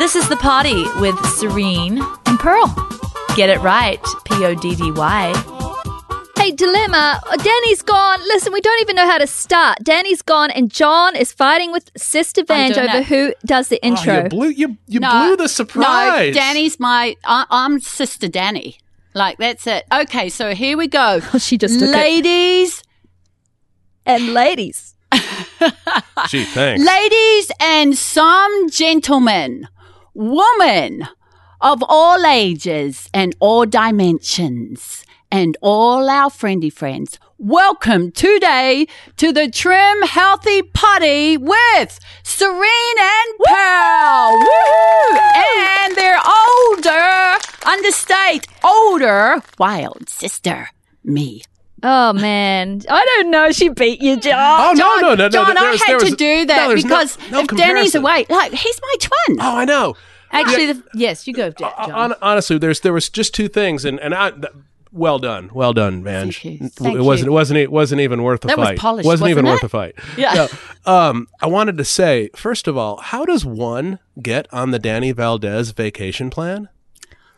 This is the party with Serene and Pearl. Get it right. P O D D Y. Hey, dilemma. Uh, Danny's gone. Listen, we don't even know how to start. Danny's gone, and John is fighting with Sister Vange over it. who does the Oh, intro. you blew you you No, blew the surprise. No, Danny's my. I, I'm Sister Danny. Like that's it. Okay, so here we go. she just took it. ladies, and ladies. Gee, thanks. ladies, and some gentlemen, women of all ages and all dimensions, and all our friendly friends. Welcome today to the Trim Healthy Party with Serene and Pearl. Woo-hoo! And their older, understate, older, wild sister, me. Oh man, I don't know. She beat you, John. Oh no no no no! John, there I was- had was- to do that no- because no if Danny's away, like he's my twin. Oh, I know. Actually, the, yes, you go, John. Honestly, there's there was just two things, and and I. th- well done, well done, Vange. Thank you. It wasn't. you. It wasn't. It wasn't even worth the That was polished, wasn't even wasn't worth the fight. Yeah. No. Um, I wanted to say first of all, how does one get on the Danny Valdez vacation plan?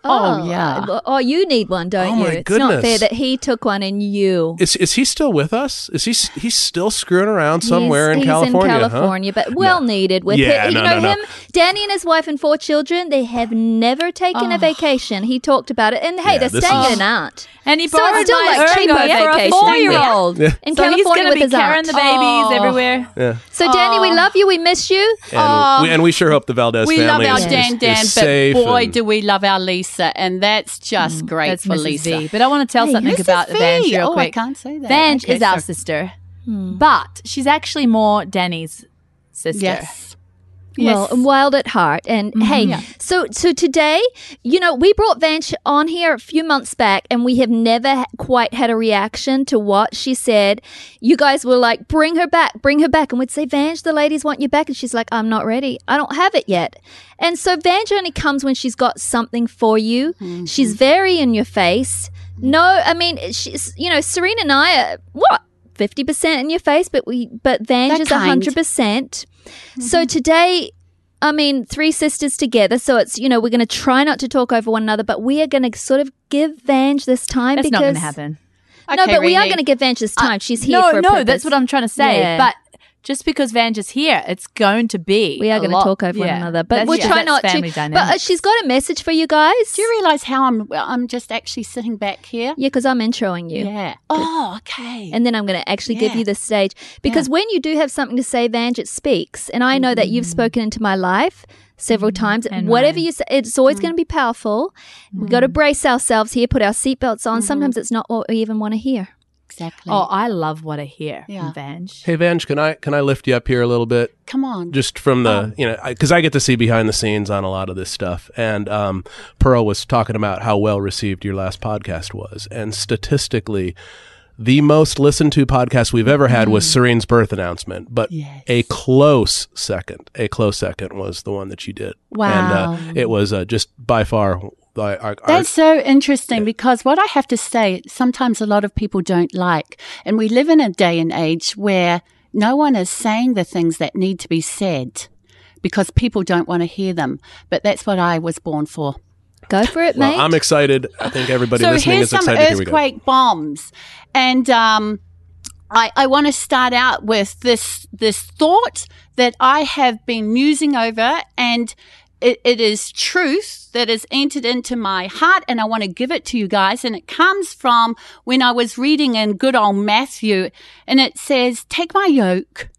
Oh, oh, yeah. Oh, Oh, you need one, don't Oh, you? my it's not fair that he took one and you. Is is he still with us? Is he he's still screwing around somewhere he's, in he's California? in huh? California, but well needed with Yeah, it. You no, know no, no. him, Danny and his wife and four children. They have never taken a ah. vacation. He talked about it, and hey, Yeah, they're staying is- at an aunt. And he So it's still my like Ergo cheaper for a four-year-old. Yeah. In So California going to with be his carrying aunt. the babies Oh. everywhere. Yeah. So Danny, we love you. We miss you. And, we, and we sure hope the Valdez we love family our is, Dan Dan, but safe boy, do we love our Lisa, and that's just mm, great That's for Mrs. Lisa. V. But I want to tell Hey, something Mrs. about V. Vange real Oh, I quick. can't say that. Vange Okay, is our sister, hmm. but she's actually more Danny's sister. Yes. Well, Yes. and wild at heart. And hey, Yeah. so so today, you know, we brought Vange on here a few months back, and we have never quite had a reaction to what she said. You guys were like, "Bring her back, bring her back," and we'd say, "Vange, the ladies want you back," and she's like, "I'm not ready. I don't have it yet." And so Vange only comes when she's got something for you. Mm-hmm. She's very in your face. No, I mean, she's you know, Serene and I are what. 50% in your face but we but Vange That is kind. 100% percent so mm-hmm. today I mean, three sisters together. So it's, you know, we're going to try not to talk over one another, but we are going to sort of give Vange this time That's because. not going to happen. No, Okay, but we are going to give Vange this time. She's here no, for a no, purpose. that's what I'm trying to say. Yeah. But just because Vange is here, it's going to be. We are a going to talk over one yeah. another, but That's- we'll yeah, try not family to. But uh, she's got a message for you guys. Do you realize how I'm? I'm just actually sitting back here. yeah, because I'm introing you. Yeah. Oh, okay. And then I'm going to actually give you the stage because when you do have something to say, Vange, it speaks. And I know that you've spoken into my life several times. Mm-hmm. And Whatever mine. you say, it's always going to be powerful. We've got to Mm-hmm. brace ourselves here, put our seatbelts on. Sometimes it's not what we even want to hear. Exactly. Oh, I love what I hear Yeah. from Vange. Hey Vange, can I can I lift you up here a little bit? come on. just from the you know because I, get to see behind the scenes on a lot of this stuff and um, pearl was talking about how well received your last podcast was and statistically the most listened to podcast we've ever had was serene's birth announcement but Mm. Yes. a close second a close second was the one that you did Wow. and uh, it was uh, just by far our, our, That's so interesting because what I have to say, sometimes a lot of people don't like. And we live in a day and age where no one is saying the things that need to be said because people don't want to hear them. But that's what I was born for. Go for it, well, mate. i'm excited i think everybody so listening here's is excited here we go earthquake bombs. And um, I, I want to start out with this this thought that I have been musing over, and it, it is truth that is entered into my heart, and I want to give it to you guys. And it comes from when I was reading in good old Matthew, and it says, "Take my yoke,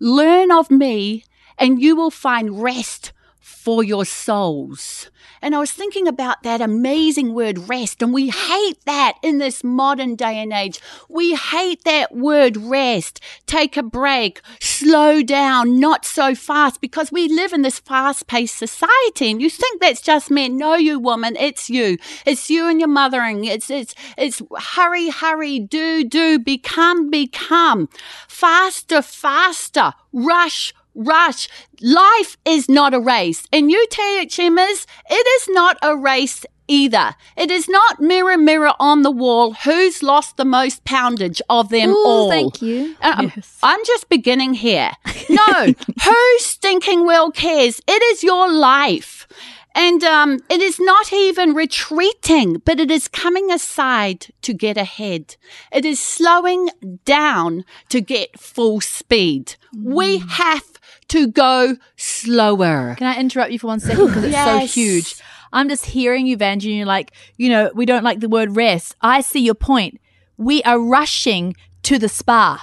learn of me, and you will find rest." For your souls. And I was thinking about that amazing word rest, and we hate that in this modern day and age. We hate that word rest. Take a break, slow down, not so fast, because we live in this fast paced society. And you think that's just men. No, you woman, it's you. It's you and your mothering. It's, it's, it's hurry, hurry, do, do, become, become. Faster, faster, rush, rush. Life is not a race. And you THMers, it is not a race either. It is not mirror, mirror on the wall who's lost the most poundage of them Ooh, all. thank you. And I'm, I'm just beginning here. No, who stinking well cares? It is your life. And um, it is not even retreating, but it is coming aside to get ahead. It is slowing down to get full speed. We Mm. have to go slower. Can I interrupt you for one second because it's Yes. so huge? I'm just hearing you, Vange, and you're like, you know, we don't like the word rest. I see your point. We are rushing to the spa.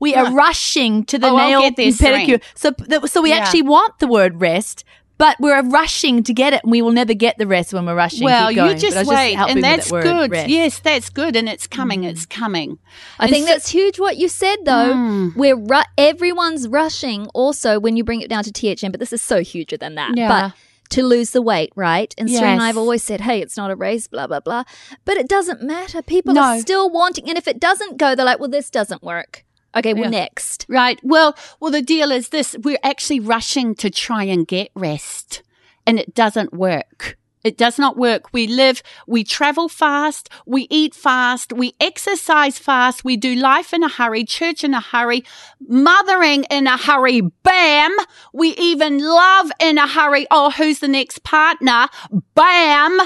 We are rushing to the Oh, nail and pedicure. So, so we Yeah. actually want the word rest, but we're rushing to get it, and we will never get the rest when we're rushing. Well, you just wait, helping and that's that good. Yes, that's good, and it's coming. Mm. It's coming. I And think so- that's huge what you said though. Mm. We're ru- everyone's rushing also when you bring it down to THM, but this is so huger than that. Yeah. But to lose the weight, right? And Serene and I have always said, hey, it's not a race, blah, blah, blah. But it doesn't matter. People No. are still wanting, and if it doesn't go, they're like, well, this doesn't work. Okay, well, Yeah. next. Right. Well, well, the deal is this: we're actually rushing to try and get rest, and it doesn't work. It does not work. We live, we travel fast, we eat fast, we exercise fast, we do life in a hurry, church in a hurry, mothering in a hurry, bam. We even love in a hurry. Oh, who's the next partner? Bam.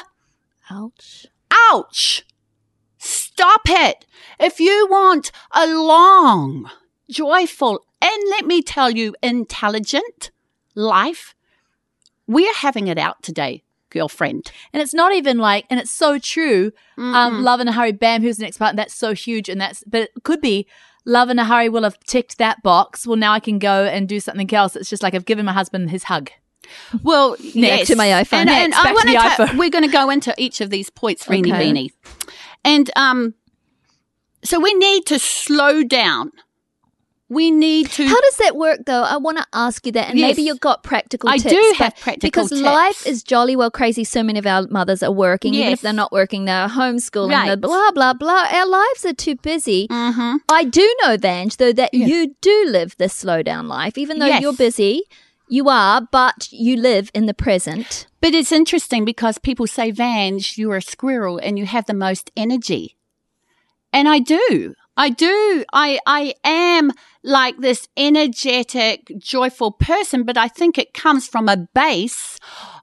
Ouch. Ouch! Stop it! If you want a long, joyful, and let me tell you, intelligent life, we're having it out today, girlfriend. And it's not even like, and it's so true. Um, love in a hurry, bam, who's the next part? That's so huge. And that's, but it could be love and a hurry will have ticked that box. Well, now I can go and do something else. It's just like I've given my husband his hug. Well, yes. to my iPhone. And, and Next, I to wanna the ta- iPhone. we're going to go into each of these points, Reenie Okay. Beanie. And um, so we need to slow down. We need to. How does that work though? I want to ask you that. And Yes. maybe you've got practical I tips. do have practical Because tips. life is jolly well crazy. So many of our mothers are working. Even if Yes. they're not working, they're homeschooling, Right. they're blah, blah, blah. Our lives are too busy. hmm I do know, Vange, though, that Yeah. you do live this slow down life. Even though Yes. you're busy, you are, but you live in the present. But it's interesting because people say, Vange, you're a squirrel and you have the most energy. And I do. I do. I, I am like this energetic, joyful person, but I think it comes from a base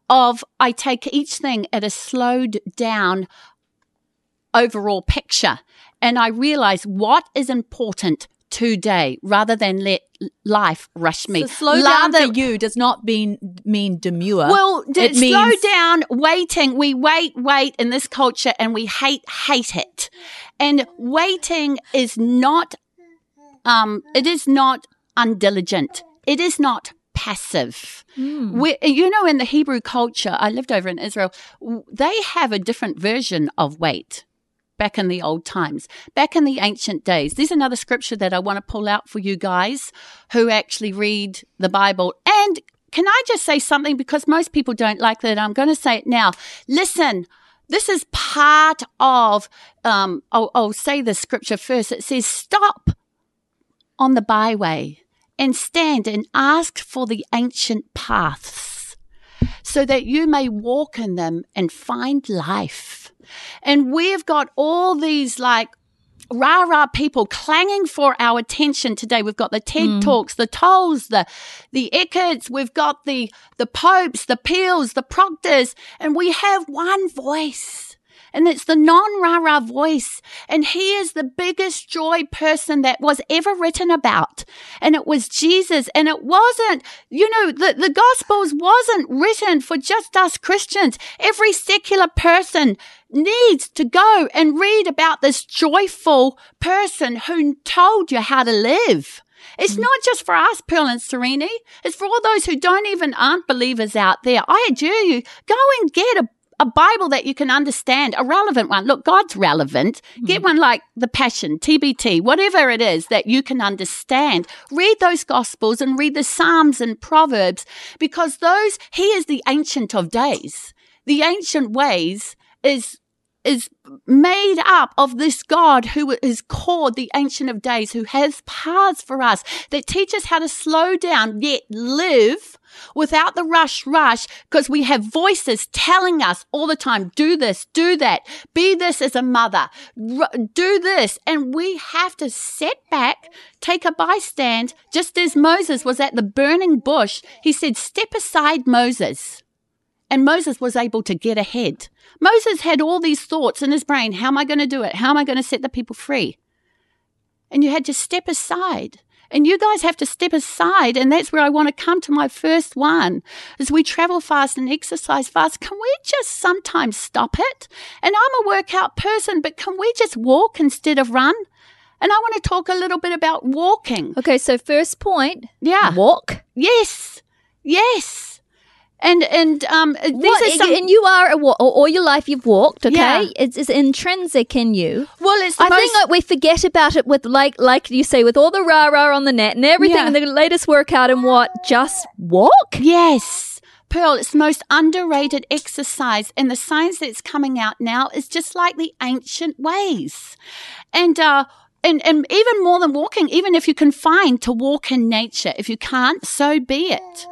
of I take each thing at a slowed down overall picture and I realize what is important today rather than let life rush me. So slow down Rather- for you does not mean mean demure. well, d- it slow means- down, waiting. We wait, wait in this culture and we hate, hate it. And waiting is not, um, it is not undiligent. It is not passive. Hmm. We, you know, in the Hebrew culture, I lived over in Israel, they have a different version of wait back in the old times, back in the ancient days. There's another scripture that I want to pull out for you guys who actually read the Bible. And can I just say something? Because most people don't like that. I'm going to say it now. Listen. This is part of, um, I'll, I'll say the scripture first. It says, stop on the byway and stand and ask for the ancient paths so that you may walk in them and find life. And we've got all these like rah rah people clanging for our attention today. We've got the TED mm. Talks, the Tolles, the the Eckharts, we've got the the Popes, the Peales, the Proctors, and we have one voice. And it's the non rah rah voice. And he is the biggest joy person that was ever written about. And it was Jesus. And it wasn't, you know, the, the Gospels wasn't written for just us Christians. Every secular person needs to go and read about this joyful person who told you how to live. It's mm. not just for us, Pearl and Serene. It's for all those who don't even aren't believers out there. I adjure you, go and get a a Bible that you can understand, a relevant one. Look, God's relevant. Mm-hmm. Get one like the Passion, TPT, whatever it is that you can understand. Read those Gospels and read the Psalms and Proverbs because those, He is the Ancient of Days. The ancient ways is is made up of this God who is called the Ancient of Days, who has paths for us that teach us how to slow down yet live without the rush, rush, because we have voices telling us all the time, do this, do that, be this as a mother, r- do this. And we have to sit back, take a bystand, just as Moses was at the burning bush. He said, step aside, Moses. And Moses was able to get ahead. Moses had all these thoughts in his brain. How am I going to do it? How am I going to set the people free? And you had to step aside. And you guys have to step aside. And that's where I want to come to my first one. As we travel fast and exercise fast, can we just sometimes stop it? And I'm a workout person, but can we just walk instead of run? And I want to talk a little bit about walking. Okay, so first point, Yeah. walk. Yes. Yes. And and um these What, some, and you are a all your life you've walked. Okay, Yeah. it's, it's intrinsic in you. well it's I most, think like we forget about it with like like you say with all the rah rah on the net and everything Yeah. and the latest workout and what just walk. Yes. Pearl, it's the most underrated exercise, and the science that's coming out now is just like the ancient ways. And uh and, and even more than walking, even if you can find to walk in nature. If you can't, so be it.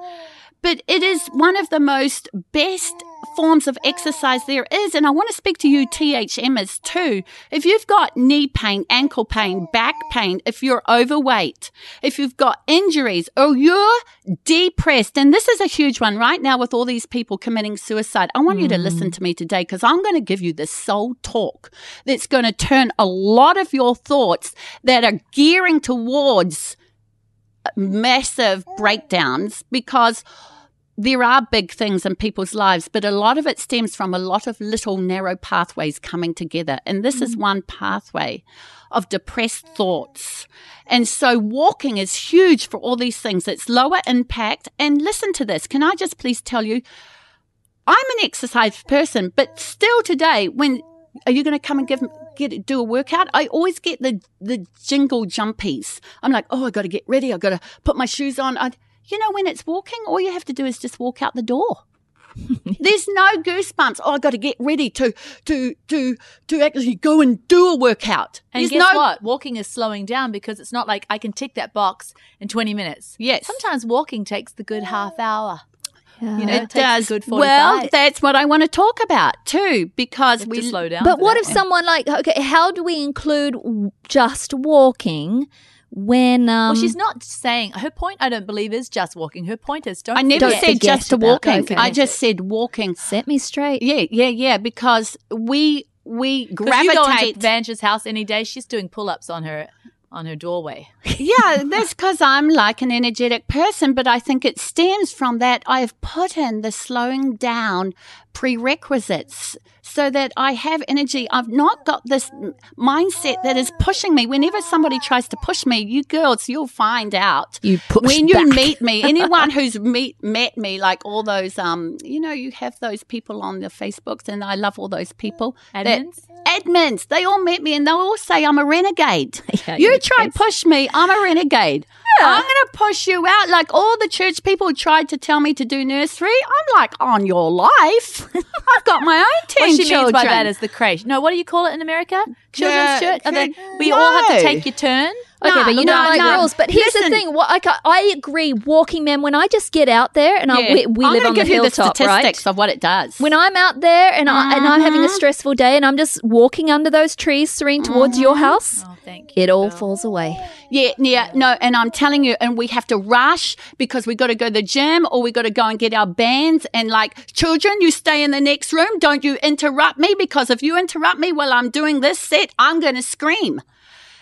But it is one of the most best forms of exercise there is. And I want to speak to you THMers too. If you've got knee pain, ankle pain, back pain, if you're overweight, if you've got injuries or you're depressed, and this is a huge one right now with all these people committing suicide. I want you to listen mm. to me today because I'm going to give you the soul talk that's going to turn a lot of your thoughts that are gearing towards uh, massive breakdowns because there are big things in people's lives, but a lot of it stems from a lot of little narrow pathways coming together. And this is mm. one pathway of depressed thoughts. And so walking is huge for all these things. It's lower impact. And listen to this. Can I just please tell you, I'm an exercise person, but still today, when are you going to come and give get do a workout? I always get the the jingle jumpies. I'm like, oh, I got to get ready. I got to put my shoes on. I, you know, when it's walking, all you have to do is just walk out the door. There's no goosebumps. Oh, I got to get ready to to to to actually go and do a workout. And There's guess no what? Walking is slowing down because it's not like I can tick that box in 20 minutes. Yes. Sometimes walking takes the good half hour. Yeah. You know, it it takes does. a good 45. Well, that's what I want to talk about too, because we we slow down. But what if one. someone like okay, how do we include just walking when um Well, she's not saying her point. I don't believe is just walking. Her point is don't. I never Don't forget- said just to walking. okay. I just said walking. set me straight? Yeah, yeah, yeah. Because we we 'Cause you go into gravitate. Vange's house any day. She's doing pull-ups on her on her doorway. yeah, that's because I'm like an energetic person, but I think it stems from that I've put in the slowing down prerequisites so that I have energy. I've not got this mindset that is pushing me. Whenever somebody tries to push me, you girls, you'll find out. You push when you back. meet me, anyone who's meet met me, like all those, um, you know, you have those people on the Facebooks, and I love all those people. that- Admins? admins, they all met me, and they'll all say I'm a renegade. Yeah, you try crazy. push me, I'm a renegade. I'm going to push you out. Like all the church people tried to tell me to do nursery. I'm like, on your life. I've got my own 10 What she children. means by that is the crèche. No, what do you call it in America? Children's Yeah, church. They, cre- we all have to take your turn. Okay, No, but you no, know, like no. rules. But here's Listen. the thing: what I, I agree. Walking, man. When I just get out there, and I, Yeah. we, we I'm live on the hilltop, the right? statistics of what it does. When I'm out there and I and I'm having a Mhm. stressful day, and I'm just walking under those trees, serene towards your house, Oh, thank you. it all falls away. Yeah, yeah, no, and I'm telling you, and we have to rush because we got to go to the gym or we got to go and get our bands. And like, children, you stay in the next room. Don't you interrupt me because if you interrupt me while I'm doing this set, I'm going to scream.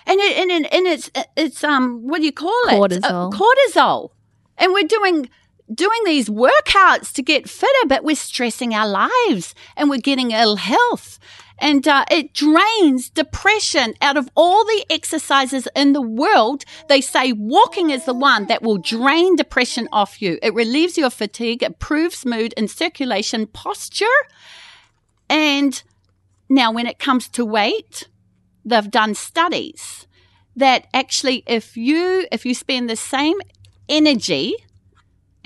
And it, and, it, and it's it's um what do you call it? Cortisol. Uh, cortisol. And we're doing doing these workouts to get fitter, but we're stressing our lives and we're getting ill health. And uh, it drains depression out of all the exercises in the world. They say walking is the one that will drain depression off you. It relieves your fatigue, improves mood and circulation, posture. And now, when it comes to weight, they've done studies that actually, if you if you spend the same energy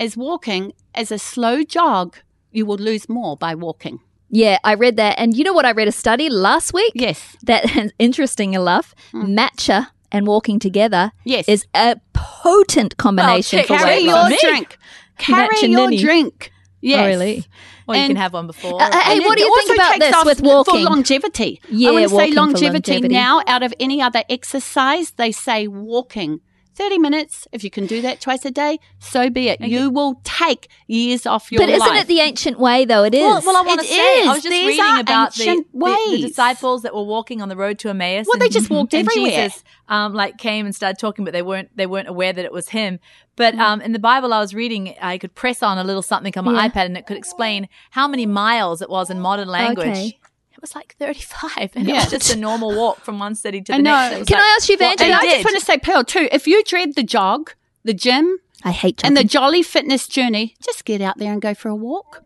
as walking as a slow jog, you will lose more by walking. Yeah, I read that, and you know what? I read a study last week Yes, that, interesting enough, matcha and walking together yes. is a potent combination check- for carry weight your loss. Me. drink. Carry Matcha your ninny. drink. Yes. Oh, really? Or you can have one before. Uh, hey, And what do you think about this with For longevity. Yeah, I say longevity, longevity. now out of any other exercise, they say walking 30 minutes, if you can do that twice a day, so be it. You will take years off your But isn't life. it the ancient way, though? It is. Well, well, I want to say, I was just These reading about the, the, the disciples that were walking on the road to Emmaus. Well, they just walked and everywhere. Jesus, um, like came and started talking, but they weren't they weren't aware that it was him. But Mm. um, in the Bible, I was reading, I could press on a little something on my Yeah. iPad, and it could explain how many miles it was in modern language. Okay. It was like 35, and Yeah. it was just a normal walk from one city to I the know. next. Can like- I ask you, Well, Vange? I just want to say, Pearl, too, if you dread the jog, the gym, I hate and the jolly fitness journey, just get out there and go for a walk.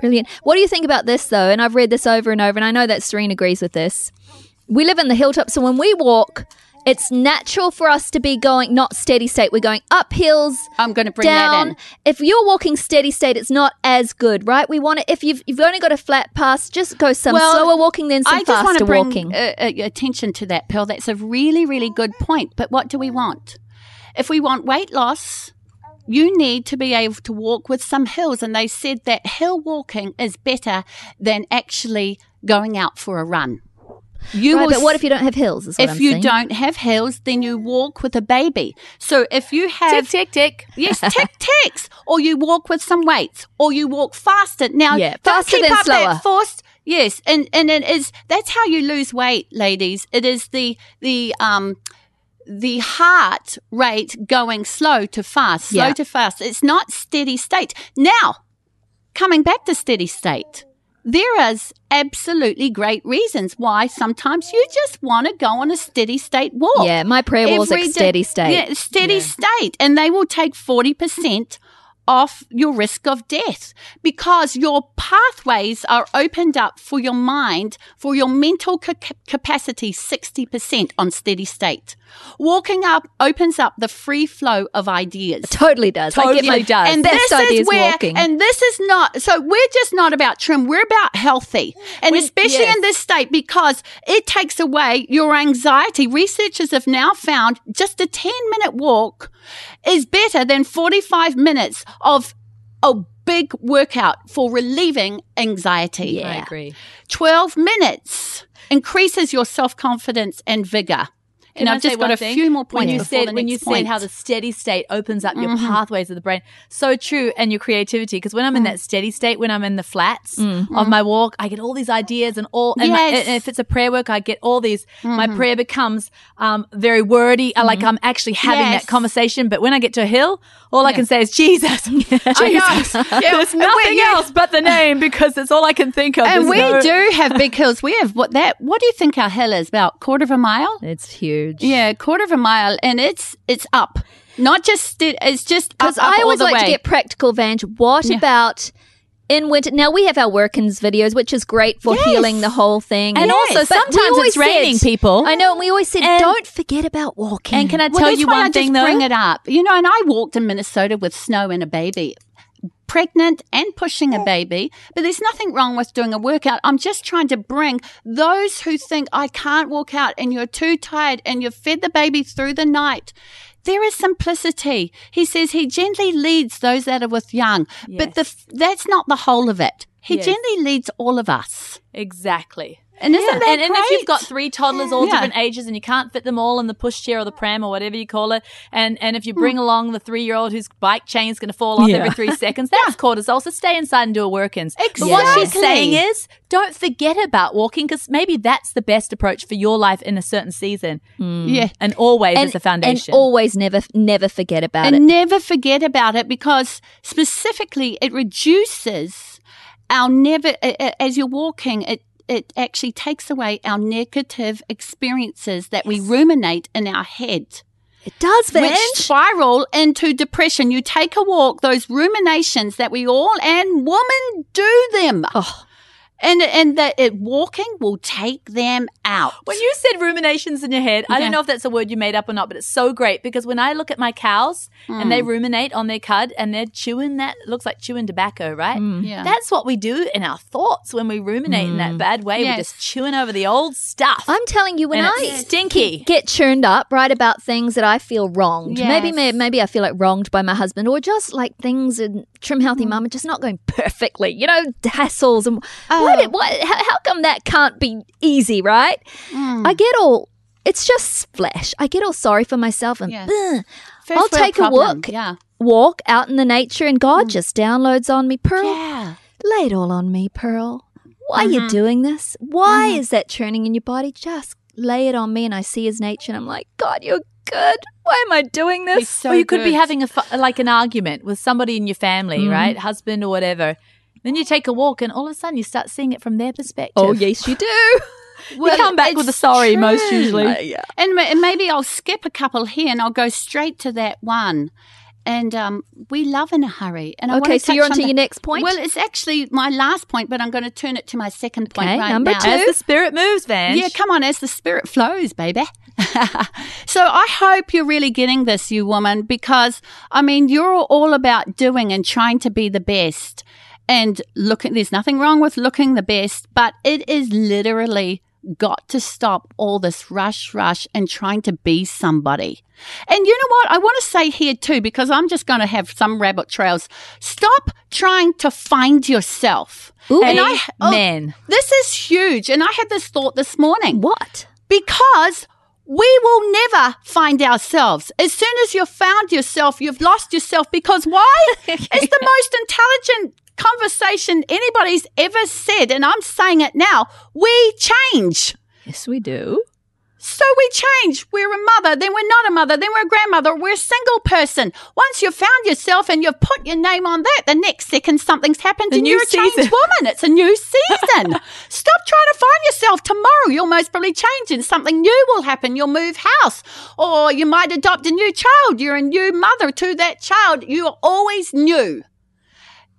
Brilliant. What do you think about this, though? And I've read this over and over, and I know that Serene agrees with this. We live in the hilltop, so when we walk, it's natural for us to be going not steady state. We're going up hills, I'm going to bring that down. in. If you're walking steady state, it's not as good, right? We want to. If you've you've only got a flat pass, just go some Well, slower walking, then some I just want faster to bring walking. uh, uh, attention to that, Pearl. That's a really, really good point. But what do we want? If we want weight loss, you need to be able to walk with some hills. And they said that hill walking is better than actually going out for a run. You right, but what if you don't have hills? Is what if I'm you saying. don't have hills, then you walk with a baby. So if you have tick, tick, tick. Yes, tick ticks. Or you walk with some weights, or you walk faster. Now, Yeah, faster keep than up slower. that forced. Yes, and and it is that's how you lose weight, ladies. It is the the um the heart rate going slow to fast, slow Yeah. to fast. It's not steady state. Now, coming back to steady state, there is absolutely great reasons why sometimes you just want to go on a steady state walk. yeah, my prayer was like steady state. Yeah, steady state. And they will take 40% off your risk of death because your pathways are opened up for your mind, for your mental ca- capacity, 60% on steady state. Walking up opens up the free flow of ideas. Totally does. Totally my does. And best this is where, walking. and this is not, so we're just not about trim, we're about healthy. And especially yes. in this state because it takes away your anxiety. Researchers have now found just a 10 minute walk is better than 45 minutes of a big workout for relieving anxiety. Yeah. I agree. 12 minutes increases your self confidence and vigor. And I've just got a thing? few more when points you said when you said. Mm-hmm. how the steady state opens up your pathways of the brain so true and your creativity because when i'm in Mm. that steady state when i'm in the flats of my walk i get all these ideas and all and, Yes. Mm-hmm. and if it's a prayer work i get all these my prayer becomes um, very wordy like i'm actually having Yes. that conversation but when i get to a hill all i can say is jesus jesus Yeah, there's nothing else but the name because it's all i can think of And There's we no- do have big hills. We have what that. What do you think our hill is? About quarter of a mile? it's huge. Yeah, quarter of a mile, and it's it's up. Not just it's just Because I always like way. to get practical, Vange. What Yeah. about in winter? Now we have our workings videos, which is great for Yes. healing the whole thing. And also, But we sometimes it's raining, people. I know, and we always said, And- don't forget about walking. and can i tell that's you why one I thing though Bring it up. You know, and I walked in Minnesota with snow and a baby. Pregnant and pushing a baby, but there's nothing wrong with doing a workout. I'm just trying to bring those who think I can't walk out and you're too tired and you've fed the baby through the night. There is simplicity. He says he gently leads those that are with young, but the, that's not the whole of it. He Yes. gently leads all of us. exactly And isn't that and, and if you've got three toddlers all Yeah. different ages and you can't fit them all in the pushchair or the pram or whatever you call it and and if you hmm. bring along the three year old whose bike chain is going to fall off Yeah. every three seconds that's cortisol. So stay inside and do a work-ins but what she's saying is don't forget about walking because maybe that's the best approach for your life in a certain season. Hmm. Yeah. and always and, as a foundation. and always never, never forget about and it. And never forget about it because specifically it reduces our never as you're walking it it actually takes away our negative experiences that we ruminate in our head It does, which Vange. spiral into depression you take a walk those ruminations that we all and women do them Oh. And and that it walking will take them out When you said ruminations in your head, I don't know if that's a word you made up or not, but it's so great because when I look at my cows and they hmm. ruminate on their cud and they're chewing that, looks like chewing tobacco, right? Hmm. Yeah. That's what we do in our thoughts when we ruminate in that hmm. bad way. We're just chewing over the old stuff. I'm telling you, when and I it's stinky. get churned up, right, about things that I feel wronged. Maybe, Yes. may- maybe I feel like wronged by my husband, or just like things in Trim Healthy Mm. Mum are just not going perfectly. You know, hassles and Oh. What, what, how, how come that can't be easy, right? Mm. I get all it's just flesh. I get all sorry for myself and. First I'll take a walk, Yeah. walk out in the nature, and God just downloads on me. Pearl, Yeah. lay it all on me, Pearl. Why are Mm-hmm. you doing this? Why is that churning in your body? Just lay it on me, and I see His nature, and I'm like, God, you're good. Why am I doing this? So or you could be having a like an argument with somebody in your family, Mm-hmm. right? Husband or whatever. Then you take a walk, and all of a sudden you start seeing it from their perspective. oh yes, you do. you come back with a it's sorry most true. usually. yeah. And and maybe I'll skip a couple here and I'll go straight to that one. And um, we love in a hurry. And I Okay, wanna so you're touch on to the- your next point? Well, it's actually my last point, but I'm going to turn it to my second point Okay, right number now. two. As the spirit moves, Van. Yeah, come on, as the spirit flows, baby. so I hope you're really getting this, you woman, because I mean, you're all about doing and trying to be the best and looking, there's nothing wrong with looking the best, but it is literally got to stop all this rush, rush and trying to be somebody. And you know what? I want to say here too, because I'm just going to have some rabbit trails. Stop trying to find yourself. Ooh. and I, oh, this is huge. And I had this thought this morning What? because we will never find ourselves. As soon as you've found yourself, you've lost yourself because why? it's the most intelligent conversation anybody's ever said. And I'm saying it now. We change. Yes, we do. So we change. We're a mother, then we're not a mother, then we're a grandmother, we're a single person. Once you've found yourself and you've put your name on that, the next second something's happened A and you're a changed woman. It's a new season. Stop trying to find yourself tomorrow. You'll most probably change and something new will happen. You'll move house or you might adopt a new child. You're a new mother to that child. You're always new.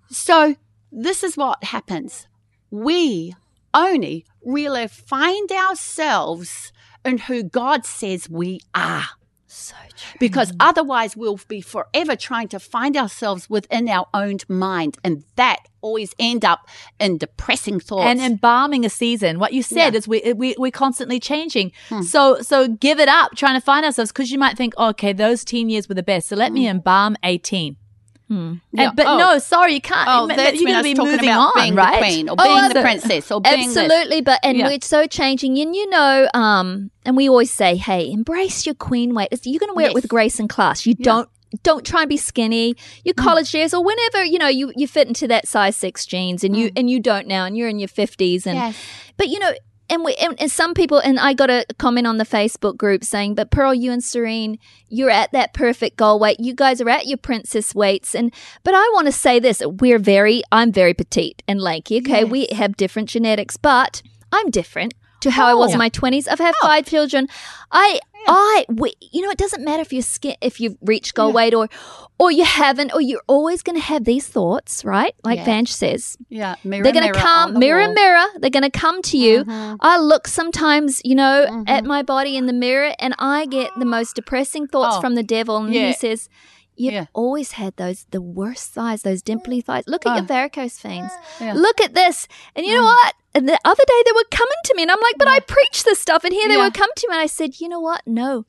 So this is what happens. We only really find ourselves in who God says we are. So true. Because otherwise, we'll be forever trying to find ourselves within our own mind. And that always end up in depressing thoughts. And embalming a season. What you said yeah. is we, we, we're constantly changing. Hmm. So, so give it up trying to find ourselves because you might think, okay, those 10 years were the best. So let hmm. me embalm 18. Hmm. Yeah. But oh. no, sorry, you can't. Oh, that's you're going to be moving on, being right? The queen or oh, being the princess or absolutely. But and yeah. we're so changing, and you know, um, and we always say, hey, embrace your queen weight. You're going to wear yes. it with grace and class. You yeah. don't don't try and be skinny. Your hmm. college mm. years or whenever you know you you fit into that size six jeans, and you hmm. and you don't now, and you're in your fifties, and yes. but you know and we and, and some people and I got a comment on the Facebook group saying, "But Pearl, you and Serene, you're at that perfect goal weight. You guys are at your princess weights." And but I want to say this: we're very, I'm very petite and lanky. Okay, Yes. we have different genetics, but I'm different to how I was Oh. in my twenties. I've had oh. five children. I, I, we, you know, it doesn't matter if you're skin, if you've reached goal weight or, or you haven't, or you're always going to have these thoughts, right? Like Yeah. Vange says, Yeah. Mirror, they're going to come the mirror wall. mirror they're going to come to you Mhm. i look sometimes you know at Mhm. my body in the mirror and i get the most depressing thoughts Oh, from the devil and yeah. he says You've Yeah. always had those the worst thighs, those dimply thighs. Look at Oh. your varicose veins. Yeah. Look at this. And you know Mm. what? And the other day they were coming to me and I'm like, but I preach this stuff. And here they would come to me and I said, you know what? No.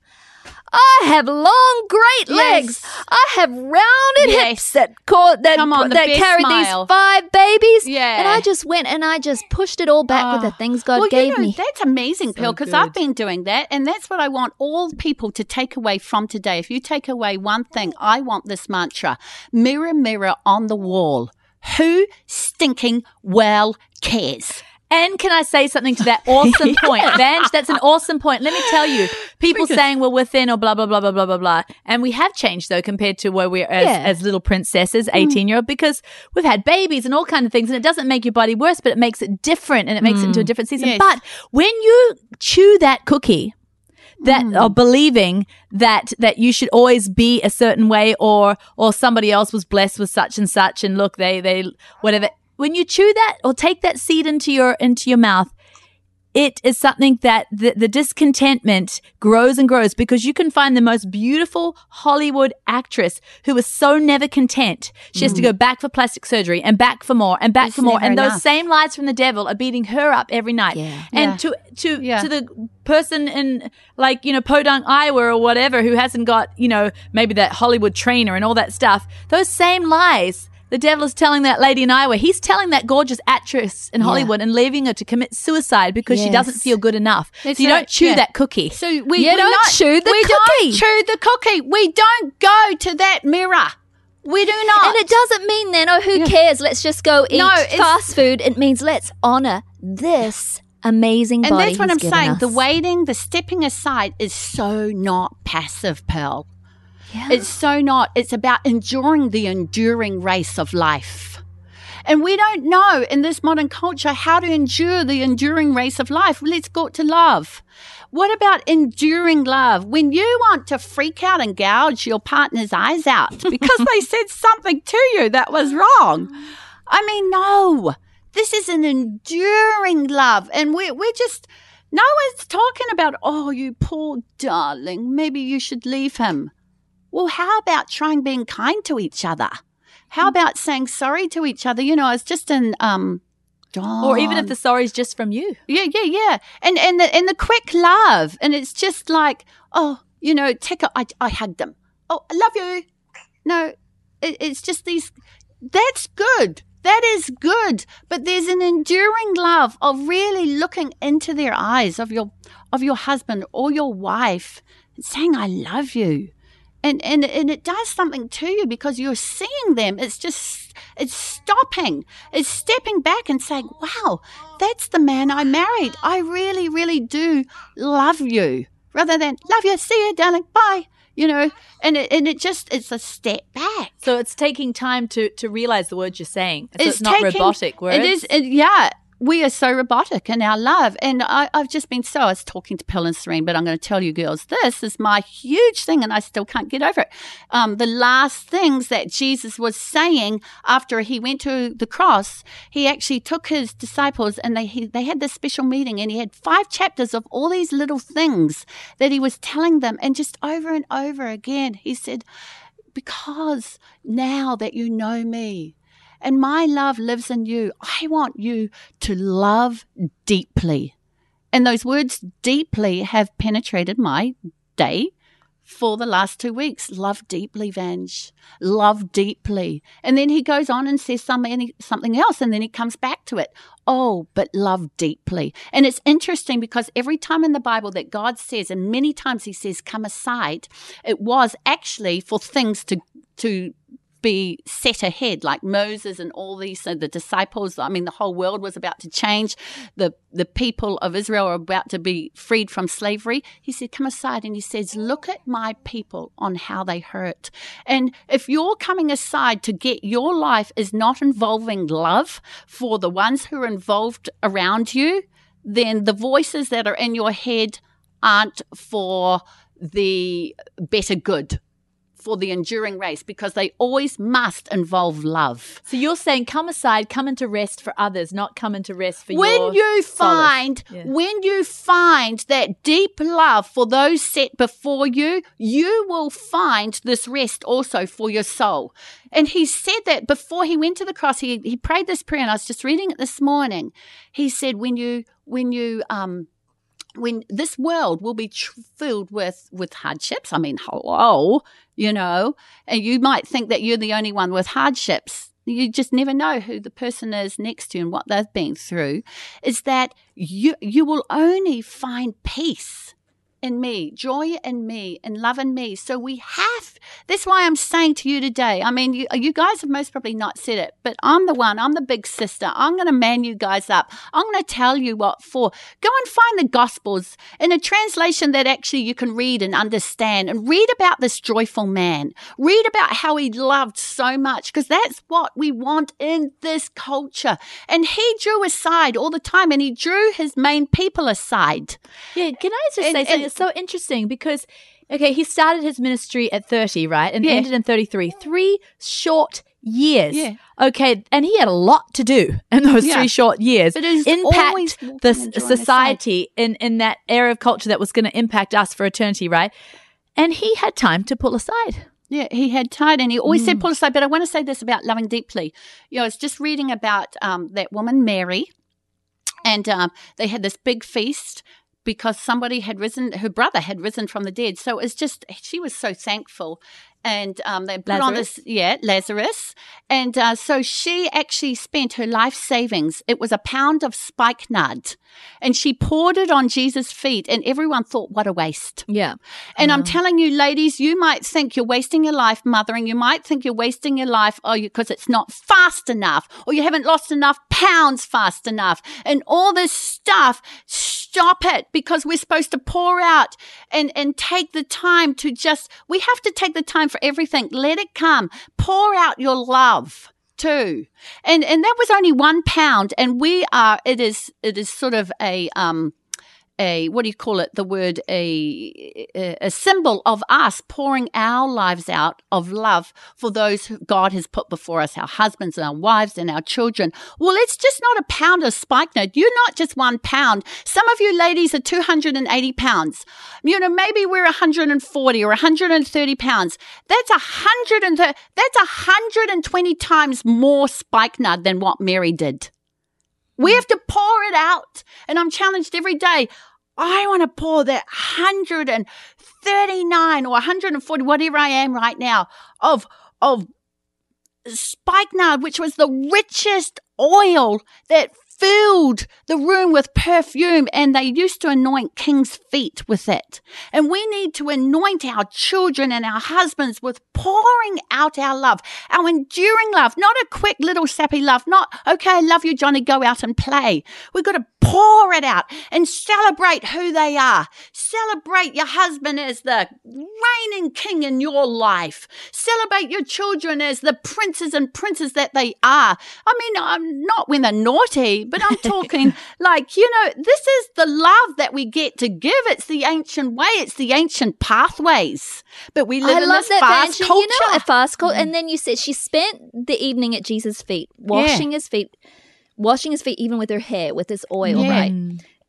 I have long, great legs. Yes. I have rounded Yes. hips that caught that on, that best carried smile. these five babies. Yeah. And I just went and I just pushed it all back with the Oh. things God well, gave you know, me. That's amazing, Pill, because I've been doing that. And that's what I want all people to take away from today. If you take away one thing, I want this mantra mirror, mirror on the wall. Who stinking well cares? And can I say something to that awesome point? Vange, that's an awesome point. Let me tell you, people saying we're within or blah, blah, blah, blah, blah, blah, blah. And we have changed though compared to where we're as, Yeah. as little princesses, mm. 18 year old, because we've had babies and all kinds of things. And it doesn't make your body worse, but it makes it different and it makes it into a mm. different season. Yes. But when you chew that cookie, that mm. are believing that that you should always be a certain way or or somebody else was blessed with such and such and look they they whatever when you chew that or take that seed into your into your mouth it is something that the, the discontentment grows and grows because you can find the most beautiful Hollywood actress who is so never content. She has to mm. go back for plastic surgery and back for more and back It's for more. And those same lies from the devil are beating her up every night. Yeah. And Yeah. to to Yeah. to the person in like you know podunk iowa or whatever who hasn't got you know maybe that hollywood trainer and all that stuff those same lies the devil is telling that lady in Iowa. He's telling that gorgeous actress in Hollywood and leaving her to commit suicide because she doesn't feel good enough. So you don't chew yeah. that cookie. So we, You we don't not, chew the we cookie. don't chew the cookie. We don't go to that mirror. We do not. And it doesn't mean then, oh, who cares? Let's just go eat No, fast food. It means let's honor this amazing and that's what I'm saying. us. The waiting, the stepping aside is so not passive, Pearl. It's so not. It's about enduring the enduring race of life. And we don't know in this modern culture how to endure the enduring race of life. Let's go to love. What about enduring love? When you want to freak out and gouge your partner's eyes out because they said something to you that was wrong. I mean, no. This is an enduring love. And we're, we're just, no one's talking about, oh, you poor darling, maybe you should leave him. Well, how about trying being kind to each other? How about saying sorry to each other? You know, it's just an, um, or even if the sorry's just from you. yeah, yeah, yeah. And and the and the quick love, and it's just like, oh, you know, take a, I, I hugged them. Oh, I love you. No, it, it's just these. That's good. That is good. But there's an enduring love of really looking into their eyes of your of your husband or your wife, and saying, "I love you." And and and it does something to you because you're seeing them. It's just it's stopping. It's stepping back and saying wow that's the man i married. I really really do love you. Rather than love you. See you darling. Bye. You know and it, and it just it's a step back. So it's taking time to to realize the words you're saying. So it's, it's not taking- robotic words. It is, it, yeah. We are so robotic in our love. And I, I've just been so, I was talking to Pill and Serene, but I'm going to tell you girls, this is my huge thing and I still can't get over it. Um, the last things that Jesus was saying after he went to the cross, he actually took his disciples and they, he, they had this special meeting and he had five chapters of all these little things that he was telling them. And just over and over again, he said, because now that you know me, and my love lives in you. I want you to love deeply. And those words deeply have penetrated my day for the last two weeks. Love deeply, Vange. Love deeply. And then he goes on and says something, something else, and then he comes back to it. Oh, but love deeply. And it's interesting because every time in the Bible that God says, and many times he says, come aside, it was actually for things to, to, be set ahead like Moses and all these uh, the disciples I mean the whole world was about to change. The the people of Israel are about to be freed from slavery. He said come aside and he says look at my people on how they hurt. And if you're coming aside to get your life is not involving love for the ones who are involved around you then the voices that are in your head aren't for the better good for the enduring race because they always must involve love. so you're saying come aside, come into rest for others, not come into rest for When you find Yeah. when you find that deep love for those set before you, you will find this rest also for your soul. And he said that before he went to the cross, he he prayed this prayer, and I was just reading it this morning. He said, "When you when you um." when this world will be tr- filled with with hardships i mean hello you know and you might think that you're the only one with hardships. You just never know who the person is next to you and what they've been through. Is that you you will only find peace in me, joy in me, and love in me. So we have, that's why I'm saying to you today, I mean, you, you guys have most probably not said it, but I'm the one, I'm the big sister. I'm going to man you guys up. I'm going to tell you what for. Go and find the Gospels in a translation that actually you can read and understand and read about this joyful man. Read about how he loved so much because that's what we want in this culture. And he drew aside all the time and he drew his main people aside. Yeah, can I just And- say something? It's so interesting because, okay, he started his ministry at 30, right? And Yeah. ended in 33. Three short years. Yeah. Okay, and he had a lot to do in those Yeah. three short years. But it's impact the and s- drawing aside. society in, in that era of culture that was going to impact us for eternity, right? And he had time to pull aside. Yeah, he had tied and he always said pull aside. But I want to say this about loving deeply. You know, I was just reading about um, that woman, Mary, and um, they had this big feast because somebody had risen, her brother had risen from the dead. So it's just, she was so thankful. and um, they put on this, yeah, Lazarus. And uh, so she actually spent her life savings. It was a pound of spikenard, and she poured it on Jesus' feet, and everyone thought, what a waste. Yeah. And I'm telling you, ladies, you might think you're wasting your life mothering. You might think you're wasting your life oh, because it's not fast enough or you haven't lost enough pounds fast enough and all this stuff. Stop it because we're supposed to pour out and, and take the time to just, we have to take the time for everything. Let it come. Pour out your love too. And, and that was only one pound. And we are, it is, it is sort of a, um, a what do you call it? The word a, a symbol of us pouring our lives out of love for those God has put before us our husbands and our wives and our children. Well it's just not a pound of spikenard you're not just one pound. Some of you ladies are 280 pounds. You know maybe we're 140 or 130 pounds. That's a hundred and that's a 120 times more spikenard than what Mary did. We have to pour it out. And I'm challenged every day. I want to pour that 139 or 140, whatever I am right now, of, of spikenard, which was the richest oil that filled the room with perfume and they used to anoint king's feet with it. And we need to anoint our children and our husbands with pouring out our love, our enduring love, not a quick little sappy love, not, okay, I love you, Johnny, go out and play. We've got to pour it out and celebrate who they are. Celebrate your husband as the reigning king in your life. Celebrate your children as the princes and princes that they are. I mean, I'm not when they're naughty, but I'm talking like, you know, this is the love that we get to give. It's the ancient way. It's the ancient pathways. But we live I in love this that fast Vange. culture. You know, a fast culture. And then you said she spent the evening at Jesus' feet, washing his feet, washing his feet even with her hair, with this oil, Yeah. right?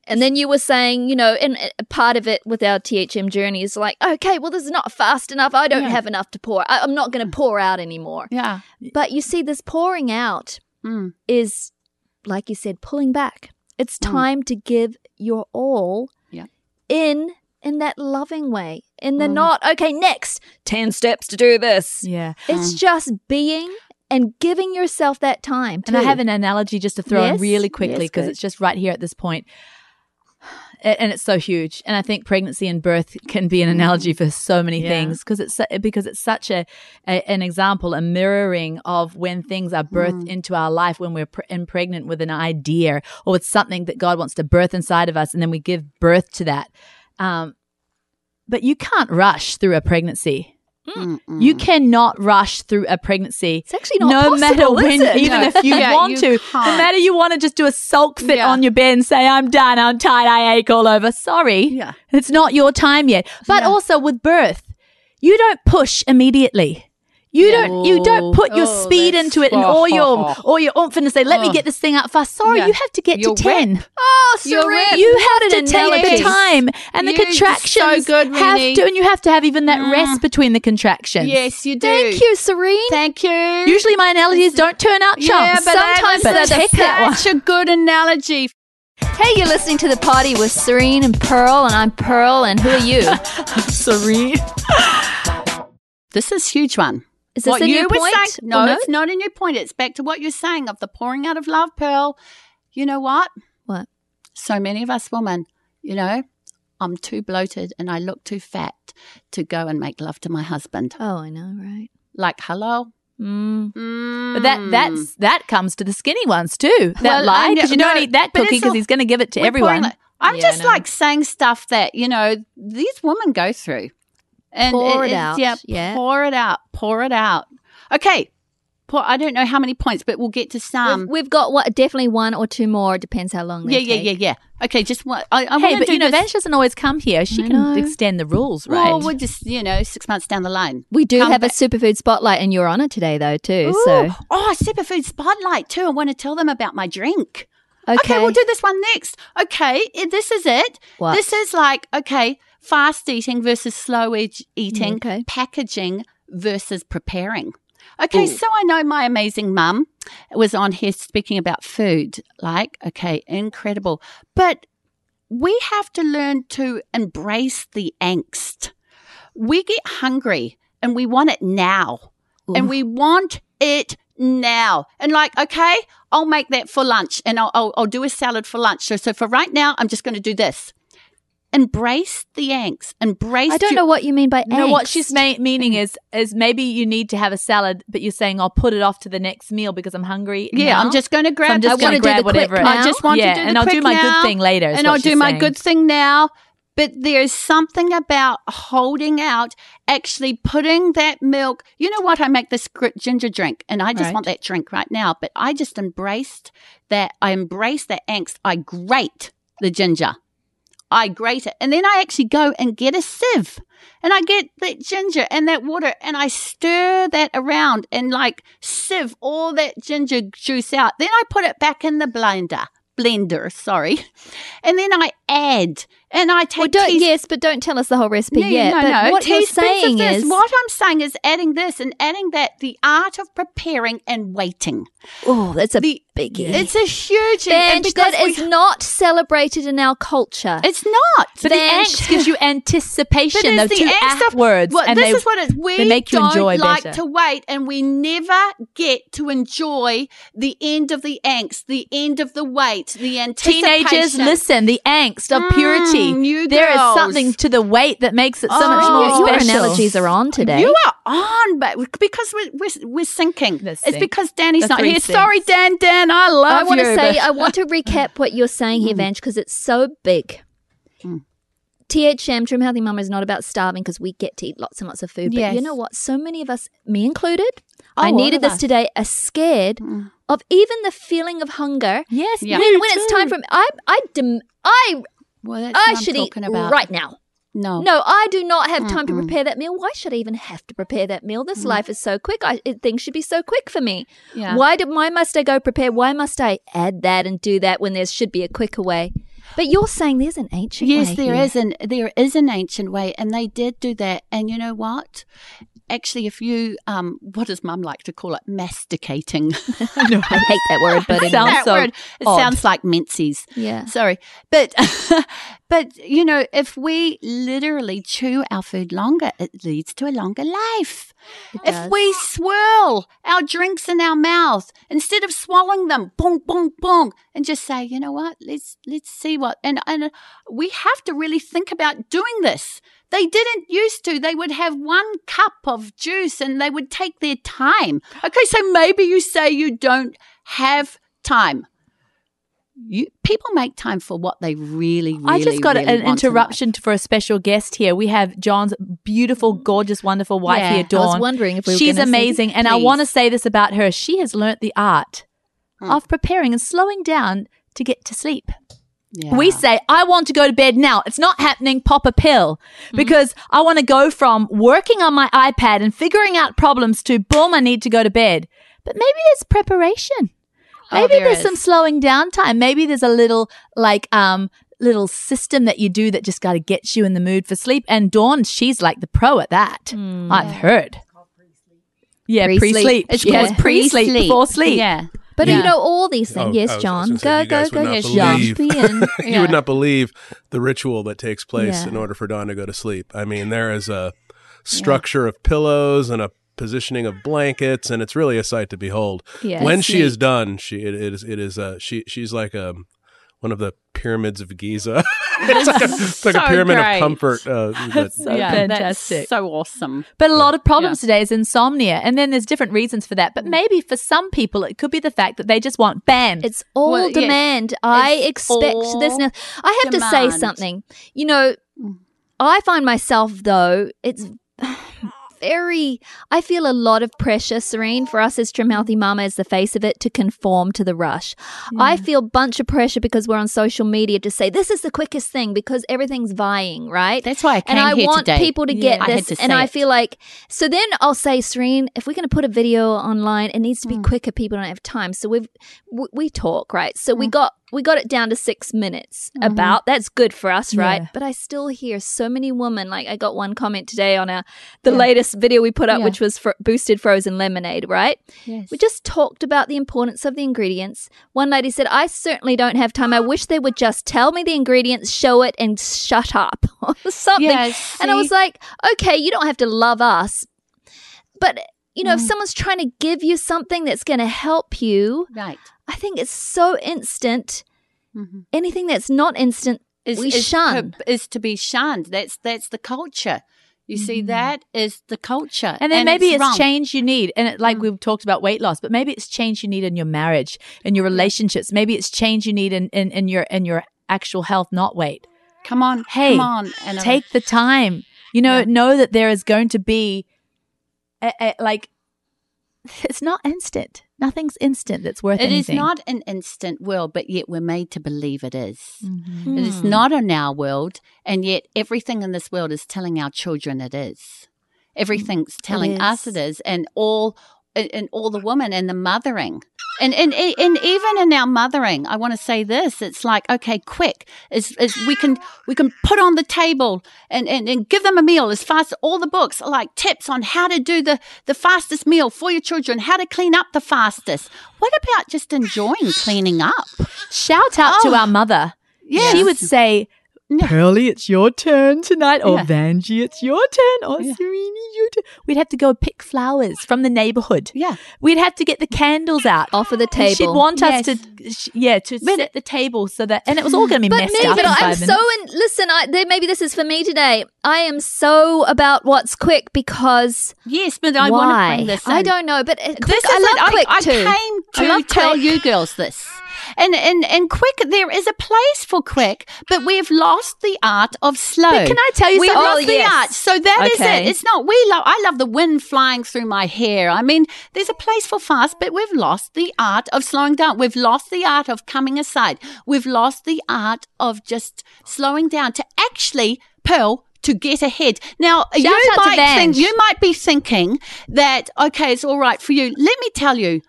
And then you were saying, you know, and uh, part of it with our THM journey is like, okay, well, this is not fast enough. I don't Yeah. have enough to pour. I, I'm not going to pour out anymore. yeah. But you see, this pouring out Mm. is, like you said, pulling back. It's time to give your all Yeah. in in that loving way. In the Mm. not, okay, next, 10 steps to do this. Yeah. It's just being and giving yourself that time. And I have an analogy just to throw in really quickly because good. it's just right here at this point. And it's so huge, and I think pregnancy and birth can be an analogy for so many Yeah. things because it's because it's such a, a an example, a mirroring of when things are birthed into our life when we're pre- impregnant with an idea or with something that God wants to birth inside of us, and then we give birth to that. Um, but you can't rush through a pregnancy. Mm-mm. You cannot rush through a pregnancy. It's actually not no possible, matter is when, it? even No. if you Yeah, want you to, no can't. matter you want to just do a sulk fit Yeah. on your bed and say, "I'm done, I'm tired, I ache all over." Sorry, Yeah. it's not your time yet. But Yeah. also with birth, you don't push immediately. You don't. You don't put your Oh, speed into it and all your all your oomph and say, "Let me Oh. get this thing out fast." Sorry, Yeah. you have to get You're to ten. Oh, Serene. You have to take the time, and the You're contractions so good, have to, and you have to have even that Mm. rest between the contractions. Yes, you do. Thank you, Serene. Thank you. Usually, my analogies don't turn out chumps. Yeah, but Sometimes that was they're take that one. such a good analogy. Hey, you're listening to the party with Serene and Pearl, and I'm Pearl, and who are you? Serene. This is huge one. Is this what a you new were point? saying? No, no? it's not a new point. It's back to what you're saying of the pouring out of love, Pearl. You know what? What? So many of us women, you know, I'm too bloated and I look too fat to go and make love to my husband. Oh, I know, right? Like, hello? Mm. But that that's that comes to the skinny ones too. That Well, lie because you know- don't eat that cookie because he's going to give it to everyone. like- I'm Yeah, just like saying stuff that, you know, these women go through. And Pour it it's- out, Yeah, yeah. Pour it out. Pour it out. Okay. Pour, I don't know how many points, but we'll get to some. we've, we've got what, definitely one or two more. It Depends how long. They yeah, yeah, yeah, yeah. Okay, just one. I, I hey, want to but do you know, this. Doesn't always come here. She I can know. extend the rules, right? Well, we're just, you know, six months down the line. We do Come have back. a superfood spotlight in your honor today, though, too. Ooh. So Oh, Superfood Spotlight, too. I want to tell them about my drink. okay, Okay, we'll do this one next. Okay, this is it. What? This is like, okay, fast eating versus slow eat- eating, mm, Okay. packaging versus preparing. Okay, Ooh. so I know my amazing mum was on here speaking about food. Like, okay, incredible. But we have to learn to embrace the angst. We get hungry and we want it now. And we want it now. And like, okay, I'll make that for lunch and I'll, I'll, I'll do a salad for lunch. So, so for right now, I'm just going to do this. Embrace the angst. Embrace. I don't your- know what you mean by No, what she's ma- meaning mm. is is maybe you need to have a salad, but you're saying I'll put it off to the next meal because I'm hungry. Yeah, now. I'm just going to So grab. I'm just going to do the grab quick whatever. I just want yeah, to do the and I'll do my now, good thing later. and I'll do my saying. good thing now. But there's something about holding out, actually putting that milk. You know what? I make this ginger drink, and I just Right. want that drink right now. But I just embraced that. I embraced that angst. I grate the ginger. I grate it, and then I actually go and get a sieve, and I get that ginger and that water, and I stir that around and like sieve all that ginger juice out. Then I put it back in the blender. Blender, sorry, and then I add, and I take. Well, teas- yes, but don't tell us the whole recipe no, yet. no, but no. what you're of saying is, what I'm saying is adding this and adding that. The art of preparing and waiting. oh, that's a The biggie. It's a huge and Bench because that we- is not celebrated in our culture. It's not. But the angst gives you anticipation. But Those it's the two angst of- words, Well, and this they, is what it is. We make you don't enjoy like better. to wait, and we never get to enjoy the end of the angst, the end of the wait, the anticipation. Teenagers, listen, the angst of Mm, purity. You There is girls. something to the weight that makes it so much Oh, more your special. analogies are on today. You are on, but because we're we're, we're sinking. The It's because Danny's The not here. Sorry, Dan. Dan, I love I want to say, I want to recap what you're saying here, Vange, because it's so big. Mm. THM, Trim Healthy Mama, is not about starving because we get to eat lots and lots of food. But you know what? So many of us, me included, Oh, I needed this us. today, are scared Mm. of even the feeling of hunger. Yes, Yeah. When, when it's time for I, I, dem- I, well, that's I should eat about. right now. No. No, I do not have time to Mm-mm. prepare that meal. Why should I even have to prepare that meal? This Mm. life is so quick. I, it, things should be so quick for me. Yeah. Why do why must I go prepare? Why must I add that and do that when there should be a quicker way? But you're saying there's an ancient Yes, way there here. is an there is an ancient way, and they did do that. And you know what? Actually, if you um, what does Mum like to call it? Masticating. I hate that word, but anyway. Sounds so word. It odd. sounds like minces. yeah. Sorry, but but you know, if we literally chew our food longer, it leads to a longer life. It If does. we swirl our drinks in our mouth instead of swallowing them, bong bong bong, and just say, you know what, let's let's see what, and and we have to really think about doing this. They didn't used to. They would have one cup of juice and they would take their time. Okay, so maybe you say you don't have time. You people make time for what they really, really. I just got really an interruption for a special guest here. We have John's beautiful, gorgeous, wonderful wife Yeah, here, I I was wondering if we She's amazing, and I want to say this about her. She has learnt the art Hmm. of preparing and slowing down to get to sleep. Yeah. We say, I want to go to bed now. It's not happening. Pop a pill Hmm. because I want to go from working on my iPad and figuring out problems to boom, I need to go to bed. But maybe there's preparation. Oh, Maybe there there's is. some slowing down time. Maybe there's a little like um little system that you do that just got to get you in the mood for sleep. And Dawn, she's like the pro at that. I've heard. Yeah, Pre-sleep. pre-sleep. It's yeah, called pre-sleep pre-sleep. before sleep. Yeah. But Yeah. you know all these things. Oh, yes, was- I was John. gonna Go, go, go. Yes, believe- John. You would not believe the ritual that takes place Yeah. in order for Dawn to go to sleep. I mean, there is a structure of pillows and a positioning of blankets, and it's really a sight to behold. Yes. when she is done, she it, it is it is uh, she she's like um one of the pyramids of Giza. it's like a, it's like a pyramid great. of comfort. Uh, that, So yeah, fantastic. That's so awesome. But a lot of problems today is insomnia, and then there's different reasons for that. But maybe for some people, it could be the fact that they just want bam. It's all Well, yes. demand. I It's expect all this now. I have to say something. You know, Mm. I find myself though, it's very I feel a lot of pressure, Serene, for us as Trim Healthy Mama as the face of it to conform to the rush. I feel bunch of pressure because we're on social media to say this is the quickest thing because everything's vying, right? That's why I came and I here want today. people to Yeah. get I this. to and I it. feel like so. Then I'll say, Serene, if we're going to put a video online, it needs to be Mm. quicker. People don't have time, so we've we, we talk right. So we Mm. got we got it down to six minutes. Mhm. About that's good for us, right? Yeah. But I still hear so many women. Like I got one comment today on our the Yeah. latest video we put up, Yeah. which was for boosted frozen lemonade, right? Yes. We just talked about the importance of the ingredients. One lady said, I certainly don't have time. I wish they would just tell me the ingredients, show it, and shut up. or Something. And I was like, okay, you don't have to love us. But you know, if someone's trying to give you something that's going to help you, Right. I think it's so instant. Mhm. Anything that's not instant, Is, we is shun. per- is to be shunned. That's that's the culture. You see, that is the culture. And then maybe it's, wrong. change you need. And it, like Mm. we've talked about weight loss, but maybe it's change you need in your marriage, in your relationships. Maybe it's change you need in, in, in your in your actual health, not weight. Come on, Hey, come on, and Take the time. You know, Yeah. know that there is going to be a, a, like it's not instant. Nothing's instant that's worth it. It is not an instant world, but yet we're made to believe it is. Mhm. It is not in our world, and yet everything in this world is telling our children it is. Everything's telling us it is, and all and- and all the women and the mothering. And, and and even in our mothering, I want to say this: it's like okay, quick is is we can we can put on the table and, and, and give them a meal as fast. As all the books are like tips on how to do the the fastest meal for your children, how to clean up the fastest. What about just enjoying cleaning up? Shout out to Oh. our mother. Yes. She would say, Yeah. Pearly, it's your turn tonight. Or Yeah. Vange, it's your turn. Or Yeah. Serene, your turn. We'd have to go pick flowers from the neighborhood. Yeah. We'd have to get the candles out. off of the And table. She'd want us to, sh- yeah, to But- set the table so that, and it was all going to be but messed me, up but in I'm so in. Listen, I, there, maybe this is for me today. I am so about what's quick because Yes, but I want to why? bring this in. I don't know, but quick, This is I it. quick I, too. I came I to love tell quick. you girls this. And, and and quick, there is a place for quick, but we've lost the art of slow. But can I tell you We've something? lost Oh, the yes. art. So that is Okay. it. It's not we love. I love the wind flying through my hair. I mean, there's a place for fast, but we've lost the art of slowing down. We've lost the art of coming aside. We've lost the art of just slowing down to actually Pearl to get ahead. Now you might think you might be thinking that okay, it's all right for you. Let me tell you,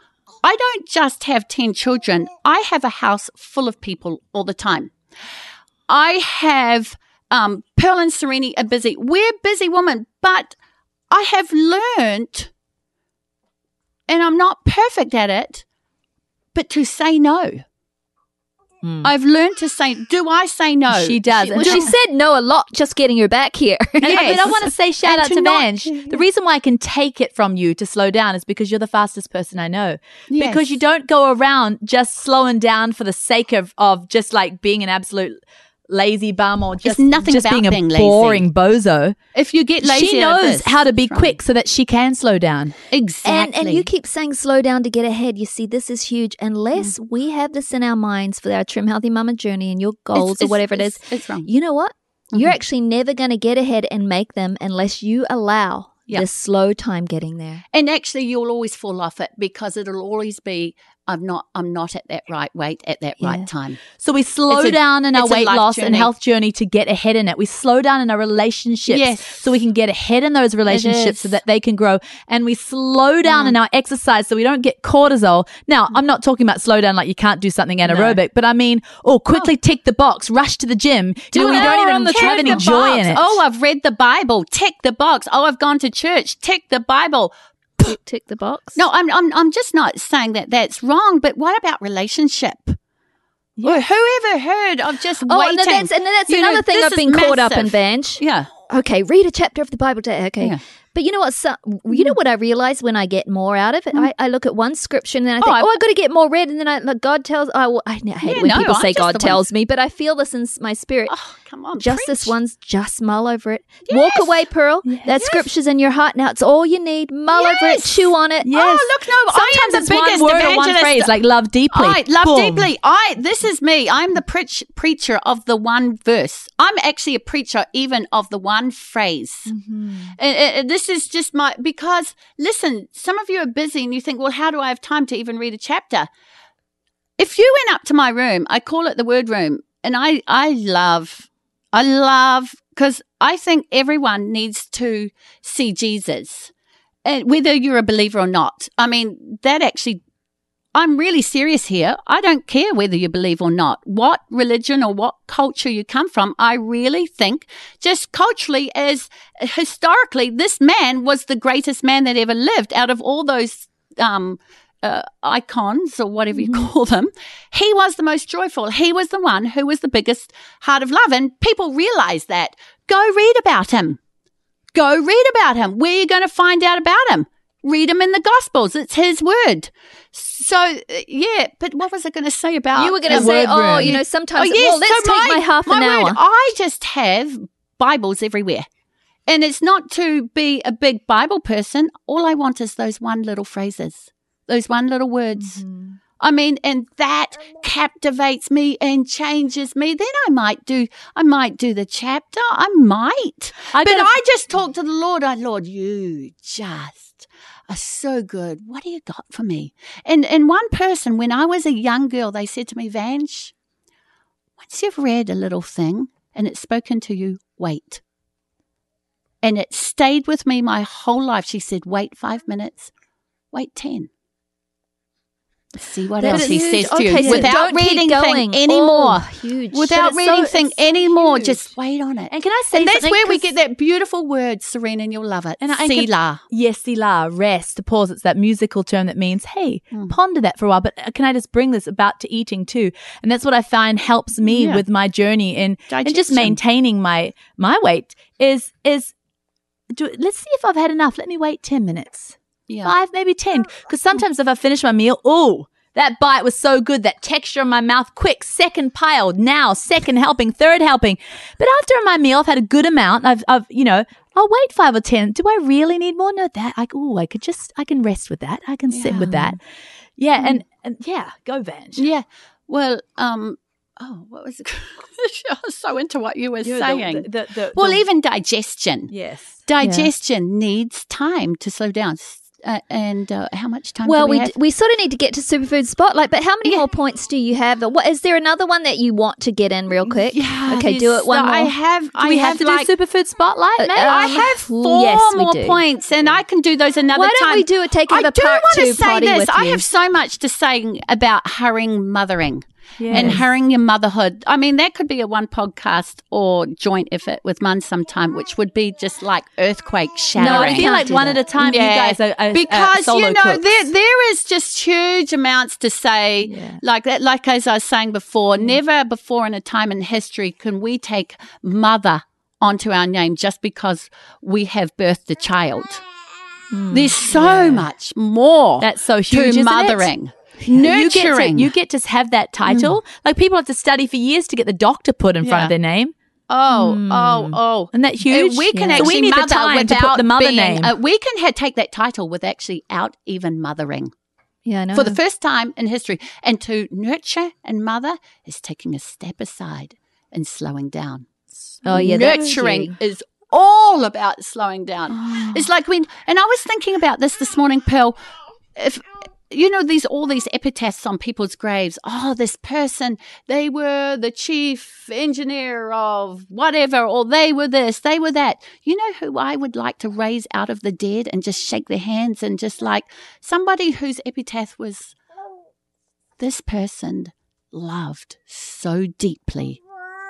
I don't just have 10 children. I have a house full of people all the time. I have um, Pearl and Serene are busy. We're busy women, but I have learned, and I'm not perfect at it, but to say no. Hmm. I've learned to say, do I say no? She does. well, And she said no a lot just getting her back here. And I, Yes. but I want to say shout And out to to, not- Vange. The reason why I can take it from you to slow down is because you're the fastest person I know. Yes. Because you don't go around just slowing down for the sake of, of just like being an absolute lazy bum or just, nothing just about being a being lazy. boring bozo. if you get lazy, she knows this, how to be it's wrong. quick so that she can slow down. Exactly. And and you keep saying slow down to get ahead. You see, this is huge. Unless Mm. we have this in our minds for our trim healthy mama journey and your goals It's- or whatever it is, it's- It's wrong. you know what? You're Mhm. actually never going to get ahead and make them unless you allow Yeah. the slow time getting there. And actually, you'll always fall off it because it'll always be, I'm not, I'm not at that right weight at that Yeah. right time. So we slow a- down in our weight loss and health journey to get ahead in it. We slow down in our relationships Yes. so we can get ahead in those relationships so that they can grow. And we slow down Mm. in our exercise so we don't get cortisol. Now, I'm not talking about slow down like you can't do something anaerobic, but I mean, oh, quickly tick the box, rush to the gym. You know, don't even the have any joy box. in it. Oh, I've read the Bible. Tick the box. Oh, I've gone to church. Tick the Bible. Tick, tick the box. No, I'm, I'm, I'm just not saying that that's wrong. But what about relationship? Well, whoever heard of just Oh, waiting? and that's, and that's You know, another thing I've been caught up in, massive. Vange. Yeah. Okay, read a chapter of the Bible today. Okay. Yeah. But you know what? So, you know mm. what I realize when I get more out of it? Mm. I, I look at one scripture and then I oh, think, I- oh, I got to get more read. And then I, like, God tells, I, well, I, hate Yeah, when no, people I'm say God tells me, but I feel this in my spirit. Oh, come on. just this one's just mull over it. Walk away, Pearl. That scripture's in your heart. Now it's all you need. Mull over it, chew on it. Oh, yes. Oh, look, no, I am Sometimes the biggest one word or one phrase, like love deeply. I love Boom. deeply. I this is me. I'm the preach, preacher of the one verse. I'm actually a preacher even of the one phrase. Mm-hmm. And, and this is just my because listen, some of you are busy and you think, well, how do I have time to even read a chapter? If you went up to my room, I call it the word room, and I I love I love because I think everyone needs to see Jesus, and whether you're a believer or not. I mean, that actually I'm really serious here. I don't care whether you believe or not, what religion or what culture you come from. I really think, just culturally, as historically, this man was the greatest man that ever lived out of all those um, uh, icons or whatever you call them. He was the most joyful. He was the one who was the biggest heart of love. And people realize that. Go read about him. Go read about him. Where are you going to find out about him? Read them in the Gospels. It's His word. So uh, yeah, but what was I going to say about You were going to say, oh, room. you know, sometimes, Oh, yes, well, let's so take my, half my an hour. word, I just have Bibles everywhere. And it's not to be a big Bible person. All I want is those one little phrases, those one little words. Mm-hmm. I mean, and that captivates me and changes me. Then I might do, I might do the chapter. I might. I but I just talk to the Lord. I, Lord, you just are so good. What do you got for me? And and one person, when I was a young girl, they said to me, Vange, once you've read a little thing and it's spoken to you, wait. And it stayed with me my whole life. She said, wait five minutes, wait 10. See what That else he huge. says to Okay, you so without reading going. thing anymore. Oh, huge. Without reading so- thing anymore, huge. just wait on it. And can I say And that's where we get that beautiful word, Serena, and you'll love it. And I- I could- Selah. Yes, Selah, rest, pause. It's that musical term that means, hey, Hmm. ponder that for a while. But uh, can I just bring this about to eating too? And that's what I find helps me Yeah. with my journey in, in just maintaining my my weight is is do let's see if I've had enough. Let me wait ten minutes. Yeah. Five, maybe ten. Because sometimes if I finish my meal, oh, that bite was so good, that texture in my mouth, quick, second pile, now, second helping, third helping. But after my meal, I've had a good amount. I've, I've, you know, I'll wait five or ten. Do I really need more? No, that I, oh, I could just, I can rest with that. I can sit with that. Yeah, and, and yeah, go Vange. Yeah. Well, um, oh, what was it? I was so into what you were Yeah, saying. the- the- the- well, the- even digestion. yes. Digestion needs time to slow down. Uh, and uh, how much time Well, do we, we, have? d- we sort of need to get to superfood spotlight, but how many more points do you have? What is there another one that you want to get in real quick? yeah, Okay, do it one more. I have. Do I we have, to like, do superfood spotlight, Uh, I Um, have four yes, more do. points, and I can do those another Why don't time. we do it? Take I another do part want two to say this. I have so much to say about hurrying mothering. And Yes. hurrying your motherhood. I mean, that could be a one podcast or joint effort with Mun sometime, which would be just like earthquake no, shattering. I feel like one that. at a time. You guys are, are because solo you know cooks. there there is just huge amounts to say Yeah. like that like as I was saying before mm. never before in a time in history can we take mother onto our name just because we have birthed a child mm. there's so much more. That's so huge, to isn't mothering You get, to, nurturing you get to have that title. Like people have to study for years to get the doctor put in front of their name. Oh, oh, oh. Isn't that huge? We can Yeah. So actually we need the mother time to put without the mother being- name. uh, we can ha- take that title with actually out even mothering yeah, I know. for the first time in history. And to nurture and mother is taking a step aside and slowing down. oh yeah, nurturing is all about slowing down. It's like when, and I was thinking about this this morning, Pearl. If you know these all these epitaphs on people's graves. Oh, this person, they were the chief engineer of whatever, or they were this, they were that. You know who I would like to raise out of the dead and just shake their hands and just like somebody whose epitaph was this person loved so deeply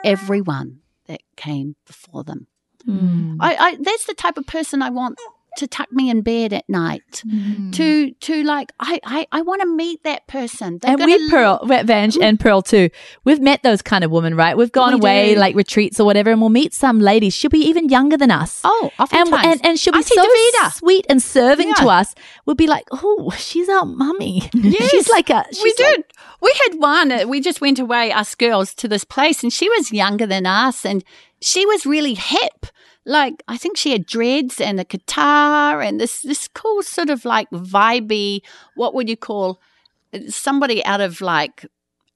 everyone that came before them. Mm. I, I that's the type of person I want to tuck me in bed at night. Mm. To to like I I, I want to meet that person. They're And we Pearl, Vange and Pearl too. We've met those kind of women, right? We've gone We away do. like retreats or whatever, and we'll meet some lady. She'll be even younger than us. Oh, and, oftentimes. and and she'll be Auntie so sweet and serving to us. We'll be like, oh, she's our mummy. Yes, she's like a. She's we like- did. we had one. uh, We just went away, us girls, to this place, and she was younger than us, and she was really hip. Like I think she had dreads and a guitar and this this cool sort of like vibey. What would you call somebody out of like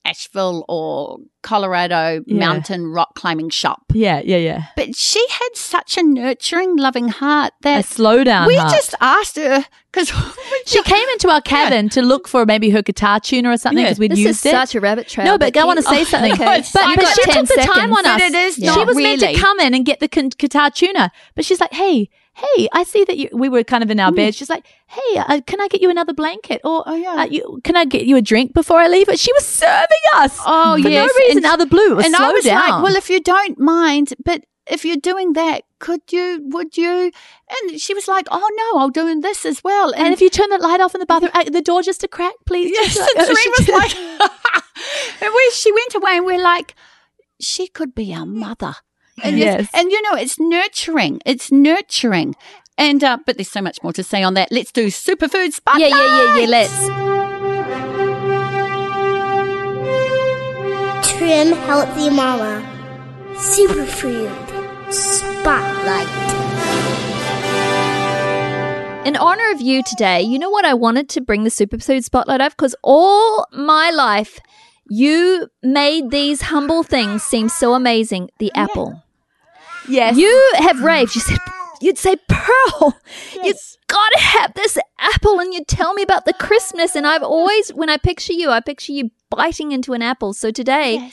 Asheville or Colorado Yeah. mountain rock climbing shop? yeah, yeah, yeah. But she had such a nurturing, loving heart A that slow down. we heart. just asked her because She came into our cabin to look for maybe her guitar tuner or something Yeah. because we'd This is used it. such a rabbit trail. No, but I want to say Oh, something. okay. But, but she took the time seconds. on us. But it is She was meant to come in and get the con- guitar tuner, but she's like, "Hey, hey, I see that you." We were kind of in our bed. She's like, "Hey, uh, can I get you another blanket? Or Oh, yeah. uh, you, can I get you a drink before I leave?" But she was serving us. Oh, for yes, no reason and- out of the blue. And I was down. like, well, if you don't mind, but if you're doing that, could you, would you? And she was like, oh no, I'll do this as well. and if you turn the light off in the bathroom, uh, the door just a crack, please. yes, Just and like- she was like, and we, she went away and we're like, she could be our mother. And Yes. yes. and you know, it's nurturing. It's nurturing. And uh, but there's so much more to say on that. Let's do superfood spotlight. Yeah, yeah, yeah, yeah. Let's. Trim Healthy Mama. Superfood Spotlight. In honor of you today, you know what I wanted to bring the superfood spotlight of? Because all my life, you made these humble things seem so amazing. The apple. Yes. You have raved. You said, you'd say, Pearl, you've got to have this apple. And you'd tell me about the crispness. And I've always, when I picture you, I picture you biting into an apple. So today,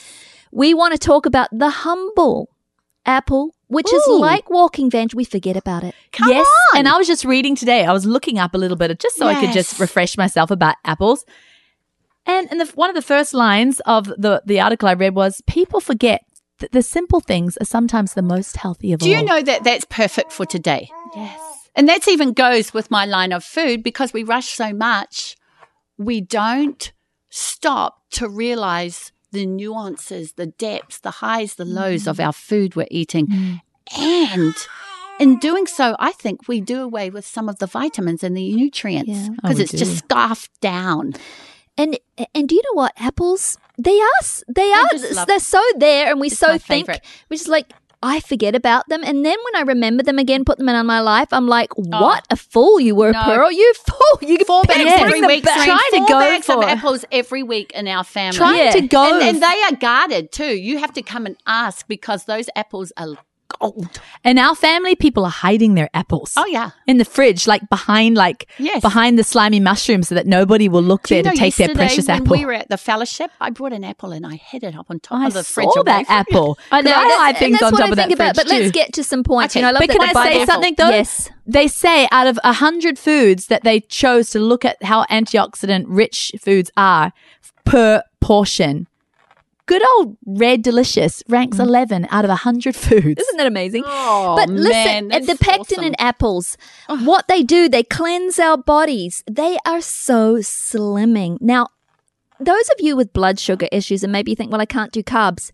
we want to talk about the humble apple, which is like walking, Vange. We forget about it. Come yes. on. And I was just reading today. I was looking up a little bit just so I could just refresh myself about apples. And and the, one of the first lines of the the article I read was people forget that the simple things are sometimes the most healthy of Do all. Do you know that that's perfect for today? Yes. And that's even goes with my line of food because we rush so much, we don't stop to realize the nuances, the depths, the highs, the lows of mm. our food we're eating. Mm. And in doing so, I think we do away with some of the vitamins and the nutrients Yeah. Oh, because it's do. just scarfed down. And and do you know what apples? They are they are love- they're so there, and we It's so think, favourite. which is like I forget about them, and then when I remember them again, put them in on my life, I'm like, oh. what a fool you were, No. Pearl! You fool! You Four bags bring every week. back. Serene, Trying to four go bags of apples every week in our family. Trying Yeah. to go. and, and they are guarded too. You have to come and ask because those apples are gold. And our family people are hiding their apples. Oh yeah. In the fridge, like behind, like Yes. behind the slimy mushrooms, so that nobody will look Do there to take their precious when apple. we were at the fellowship, I brought an apple and I hid it up on top I of the fridge. saw that apple. I know. I hide things on top I of that about. fridge But let's get to some points. Okay, You know, I love But that can I say something though? Yes. They say out of a hundred foods that they chose to look at how antioxidant rich foods are per portion. Good old red delicious ranks mm. eleven out of a hundred foods. Isn't that amazing? Oh, but listen, man, the pectin awesome. in apples, what they do, they cleanse our bodies. They are so slimming. Now, those of you with blood sugar issues and maybe you think, well, I can't do carbs.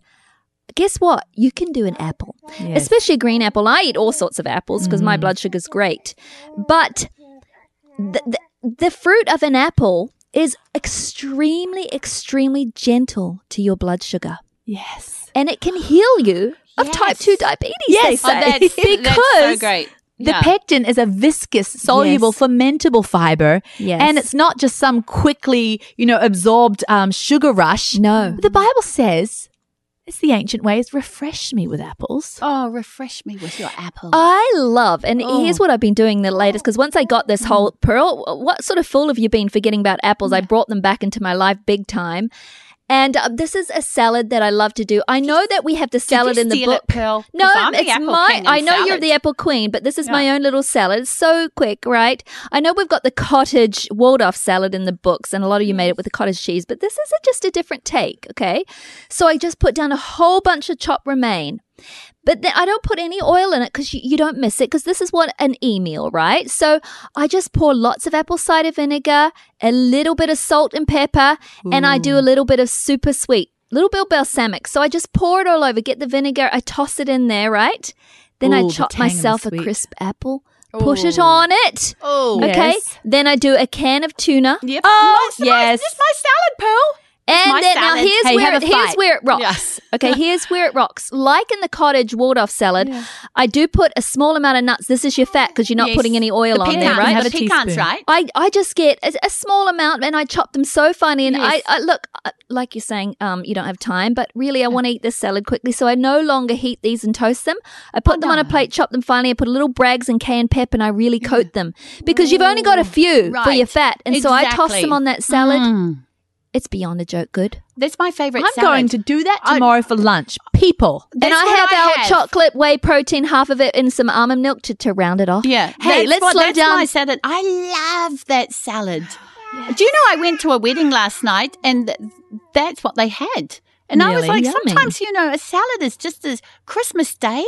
Guess what? You can do an apple, Yes. especially a green apple. I eat all sorts of apples because my mm. blood sugar's great. But the, the, the fruit of an apple is extremely, extremely gentle to your blood sugar. yes. And it can heal you of type 2 diabetes, Yes. Oh, that's, Because that's so great. The Yeah. pectin is a viscous, soluble, Yes. fermentable fiber. Yes. And it's not just some quickly, you know, absorbed um, sugar rush. No. The Bible says, it's the ancient ways, refresh me with apples. Oh, refresh me with your apples. I love, and Oh. here's what I've been doing the latest because once I got this whole Pearl, what sort of fool have you been forgetting about apples? I brought them back into my life big time. And uh, this is a salad that I love to do. I know that we have the salad in the book. it, Pearl? No, it's my. I know you're the apple queen, but this is my own little salad. It's so quick, right? I know we've got the cottage Waldorf salad in the books, and a lot of you made it with the cottage cheese, but this is a, just a different take, okay? So I just put down a whole bunch of chopped romaine. But then I don't put any oil in it because you, you don't miss it because this is what an e meal, right? So I just pour lots of apple cider vinegar, a little bit of salt and pepper, and I do a little bit of super sweet, little bit of balsamic. So I just pour it all over, get the vinegar, I toss it in there, right? Then Ooh, I chop myself a crisp apple, push it on it. Oh, Okay. Yes. Then I do a can of tuna. Yep. Oh, My- yes. This is my salad, Pearl. And my then now here's Hey, where it, here's where it rocks. Yes. Okay, here's where it rocks. Like in the cottage Waldorf salad, I do put a small amount of nuts. This is your fat because you're not Yes. putting any oil the on pecans, there, right? Have The a pecans, teaspoon. right? I, I just get a, a small amount and I chop them so finely. And Yes. I, I look, uh, like you're saying, um, you don't have time, but really I want to eat this salad quickly. So I no longer heat these and toast them. I put Oh, them on a plate, chop them finely. I put a little Braggs and cayenne pep, and I really coat them because you've only got a few for your fat. And so I toss them on that salad. Mm. It's beyond a joke good. That's my favorite I'm salad. going to do that I- tomorrow for lunch. People. and I have I our have. chocolate whey protein, half of it in some almond milk to, to round it off. Yeah. Hey, that's let's what, slow down. my salad. I love that salad. Do you know I went to a wedding last night and th- that's what they had. And I was Really? like, Yummy. sometimes, you know, a salad is just as Christmas Day.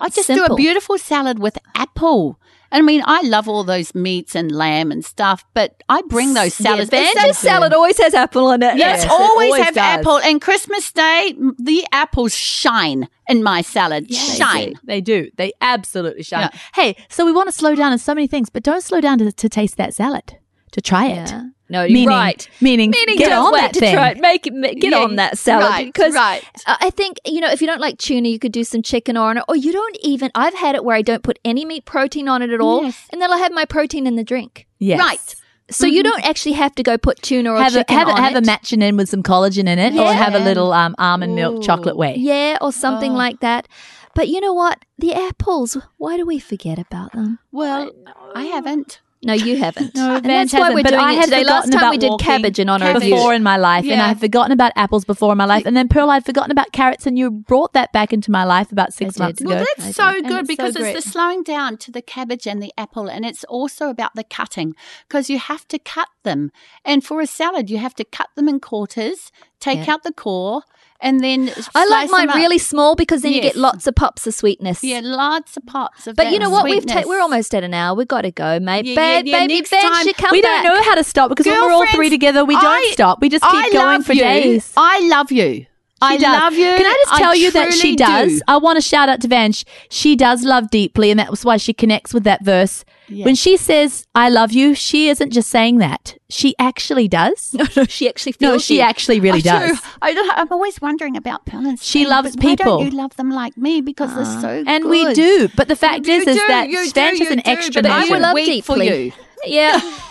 I just do a beautiful salad with apple. I mean, I love all those meats and lamb and stuff, but I bring those salads. Yeah, It's salad always has apple in it. Yes, Yes, it always, always have does. apple. And Christmas Day, the apples shine in my salad. shine. They do. They absolutely shine. Yeah. Hey, so we want to slow down in so many things, but don't slow down to, to taste that salad, to try it. Yeah. No, you're Meaning, right. Meaning, Meaning get on that thing. try. Make it, ma- get Yeah, on that salad right, because right. I I think you know if you don't like tuna, you could do some chicken on it, or you don't even. I've had it where I don't put any meat protein on it at all, Yes. and then I'll have my protein in the drink. Yes. Right. So you don't actually have to go put tuna or Have a, chicken have, a, on have a it. matching in with some collagen in it, or have a little um, almond milk chocolate whey. Yeah, or something Oh. like that. But you know what? The apples. Why do we forget about them? Well, I haven't. No, you haven't. No, and that's why hasn't, we're doing I it today. Last time we did cabbage in honor of you. before in my life, and I had forgotten about apples before in my life, and then Pearl, I'd forgotten about carrots, and you brought that back into my life about six I months did. ago. Well, I that's did. so And good it's so because great. it's the slowing down to the cabbage and the apple, and it's also about the cutting because you have to cut them. And for a salad, you have to cut them in quarters, take Yeah. out the core, and then I like mine really small because then you get lots of pops of sweetness. Yeah, lots of pops of. But that you know what? We've ta- we're almost at an hour. We've got to go, mate. Yeah, Babe, yeah, yeah, baby, next Ben time- come we back. don't know how to stop because when we're all three together, we don't I- stop. We just keep I going for you. days. I love you. I does. love you. Can I just tell you that she does? do. I want to shout out to Vange. She does love deeply, and that was why she connects with that verse. Yeah. When she says, I love you, she isn't just saying that. She actually does. No, no, she actually feels No, she you. actually really I does. do. I don't, I'm always wondering about Pearl She Stan, loves but Why don't you love them like me? Because they're uh, so Good. And we do. But the fact You is, is that you do, Vange is an do, extra but I measure. would love wait for deeply. you. Yeah.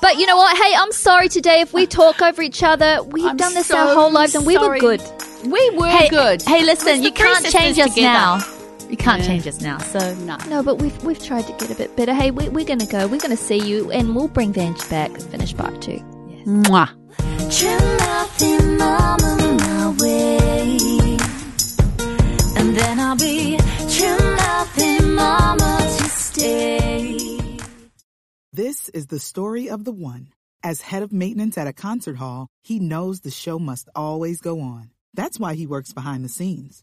But you know what? Hey, I'm sorry today if we talk over each other. We've I'm done this so our whole lives and we were good. We were Hey, good. hey, listen, you can't change sisters us together. now. You can't Yeah. change us now. So No. No, but we've we've tried to get a bit better. Hey, we, we're going to go. We're going to see you and we'll bring Vange back and finish part two. Mwah. Trim nothing, mama, my way. And then I'll be trim nothing, mama, to stay. This is the story of the one. As head of maintenance at a concert hall, he knows the show must always go on. That's why he works behind the scenes,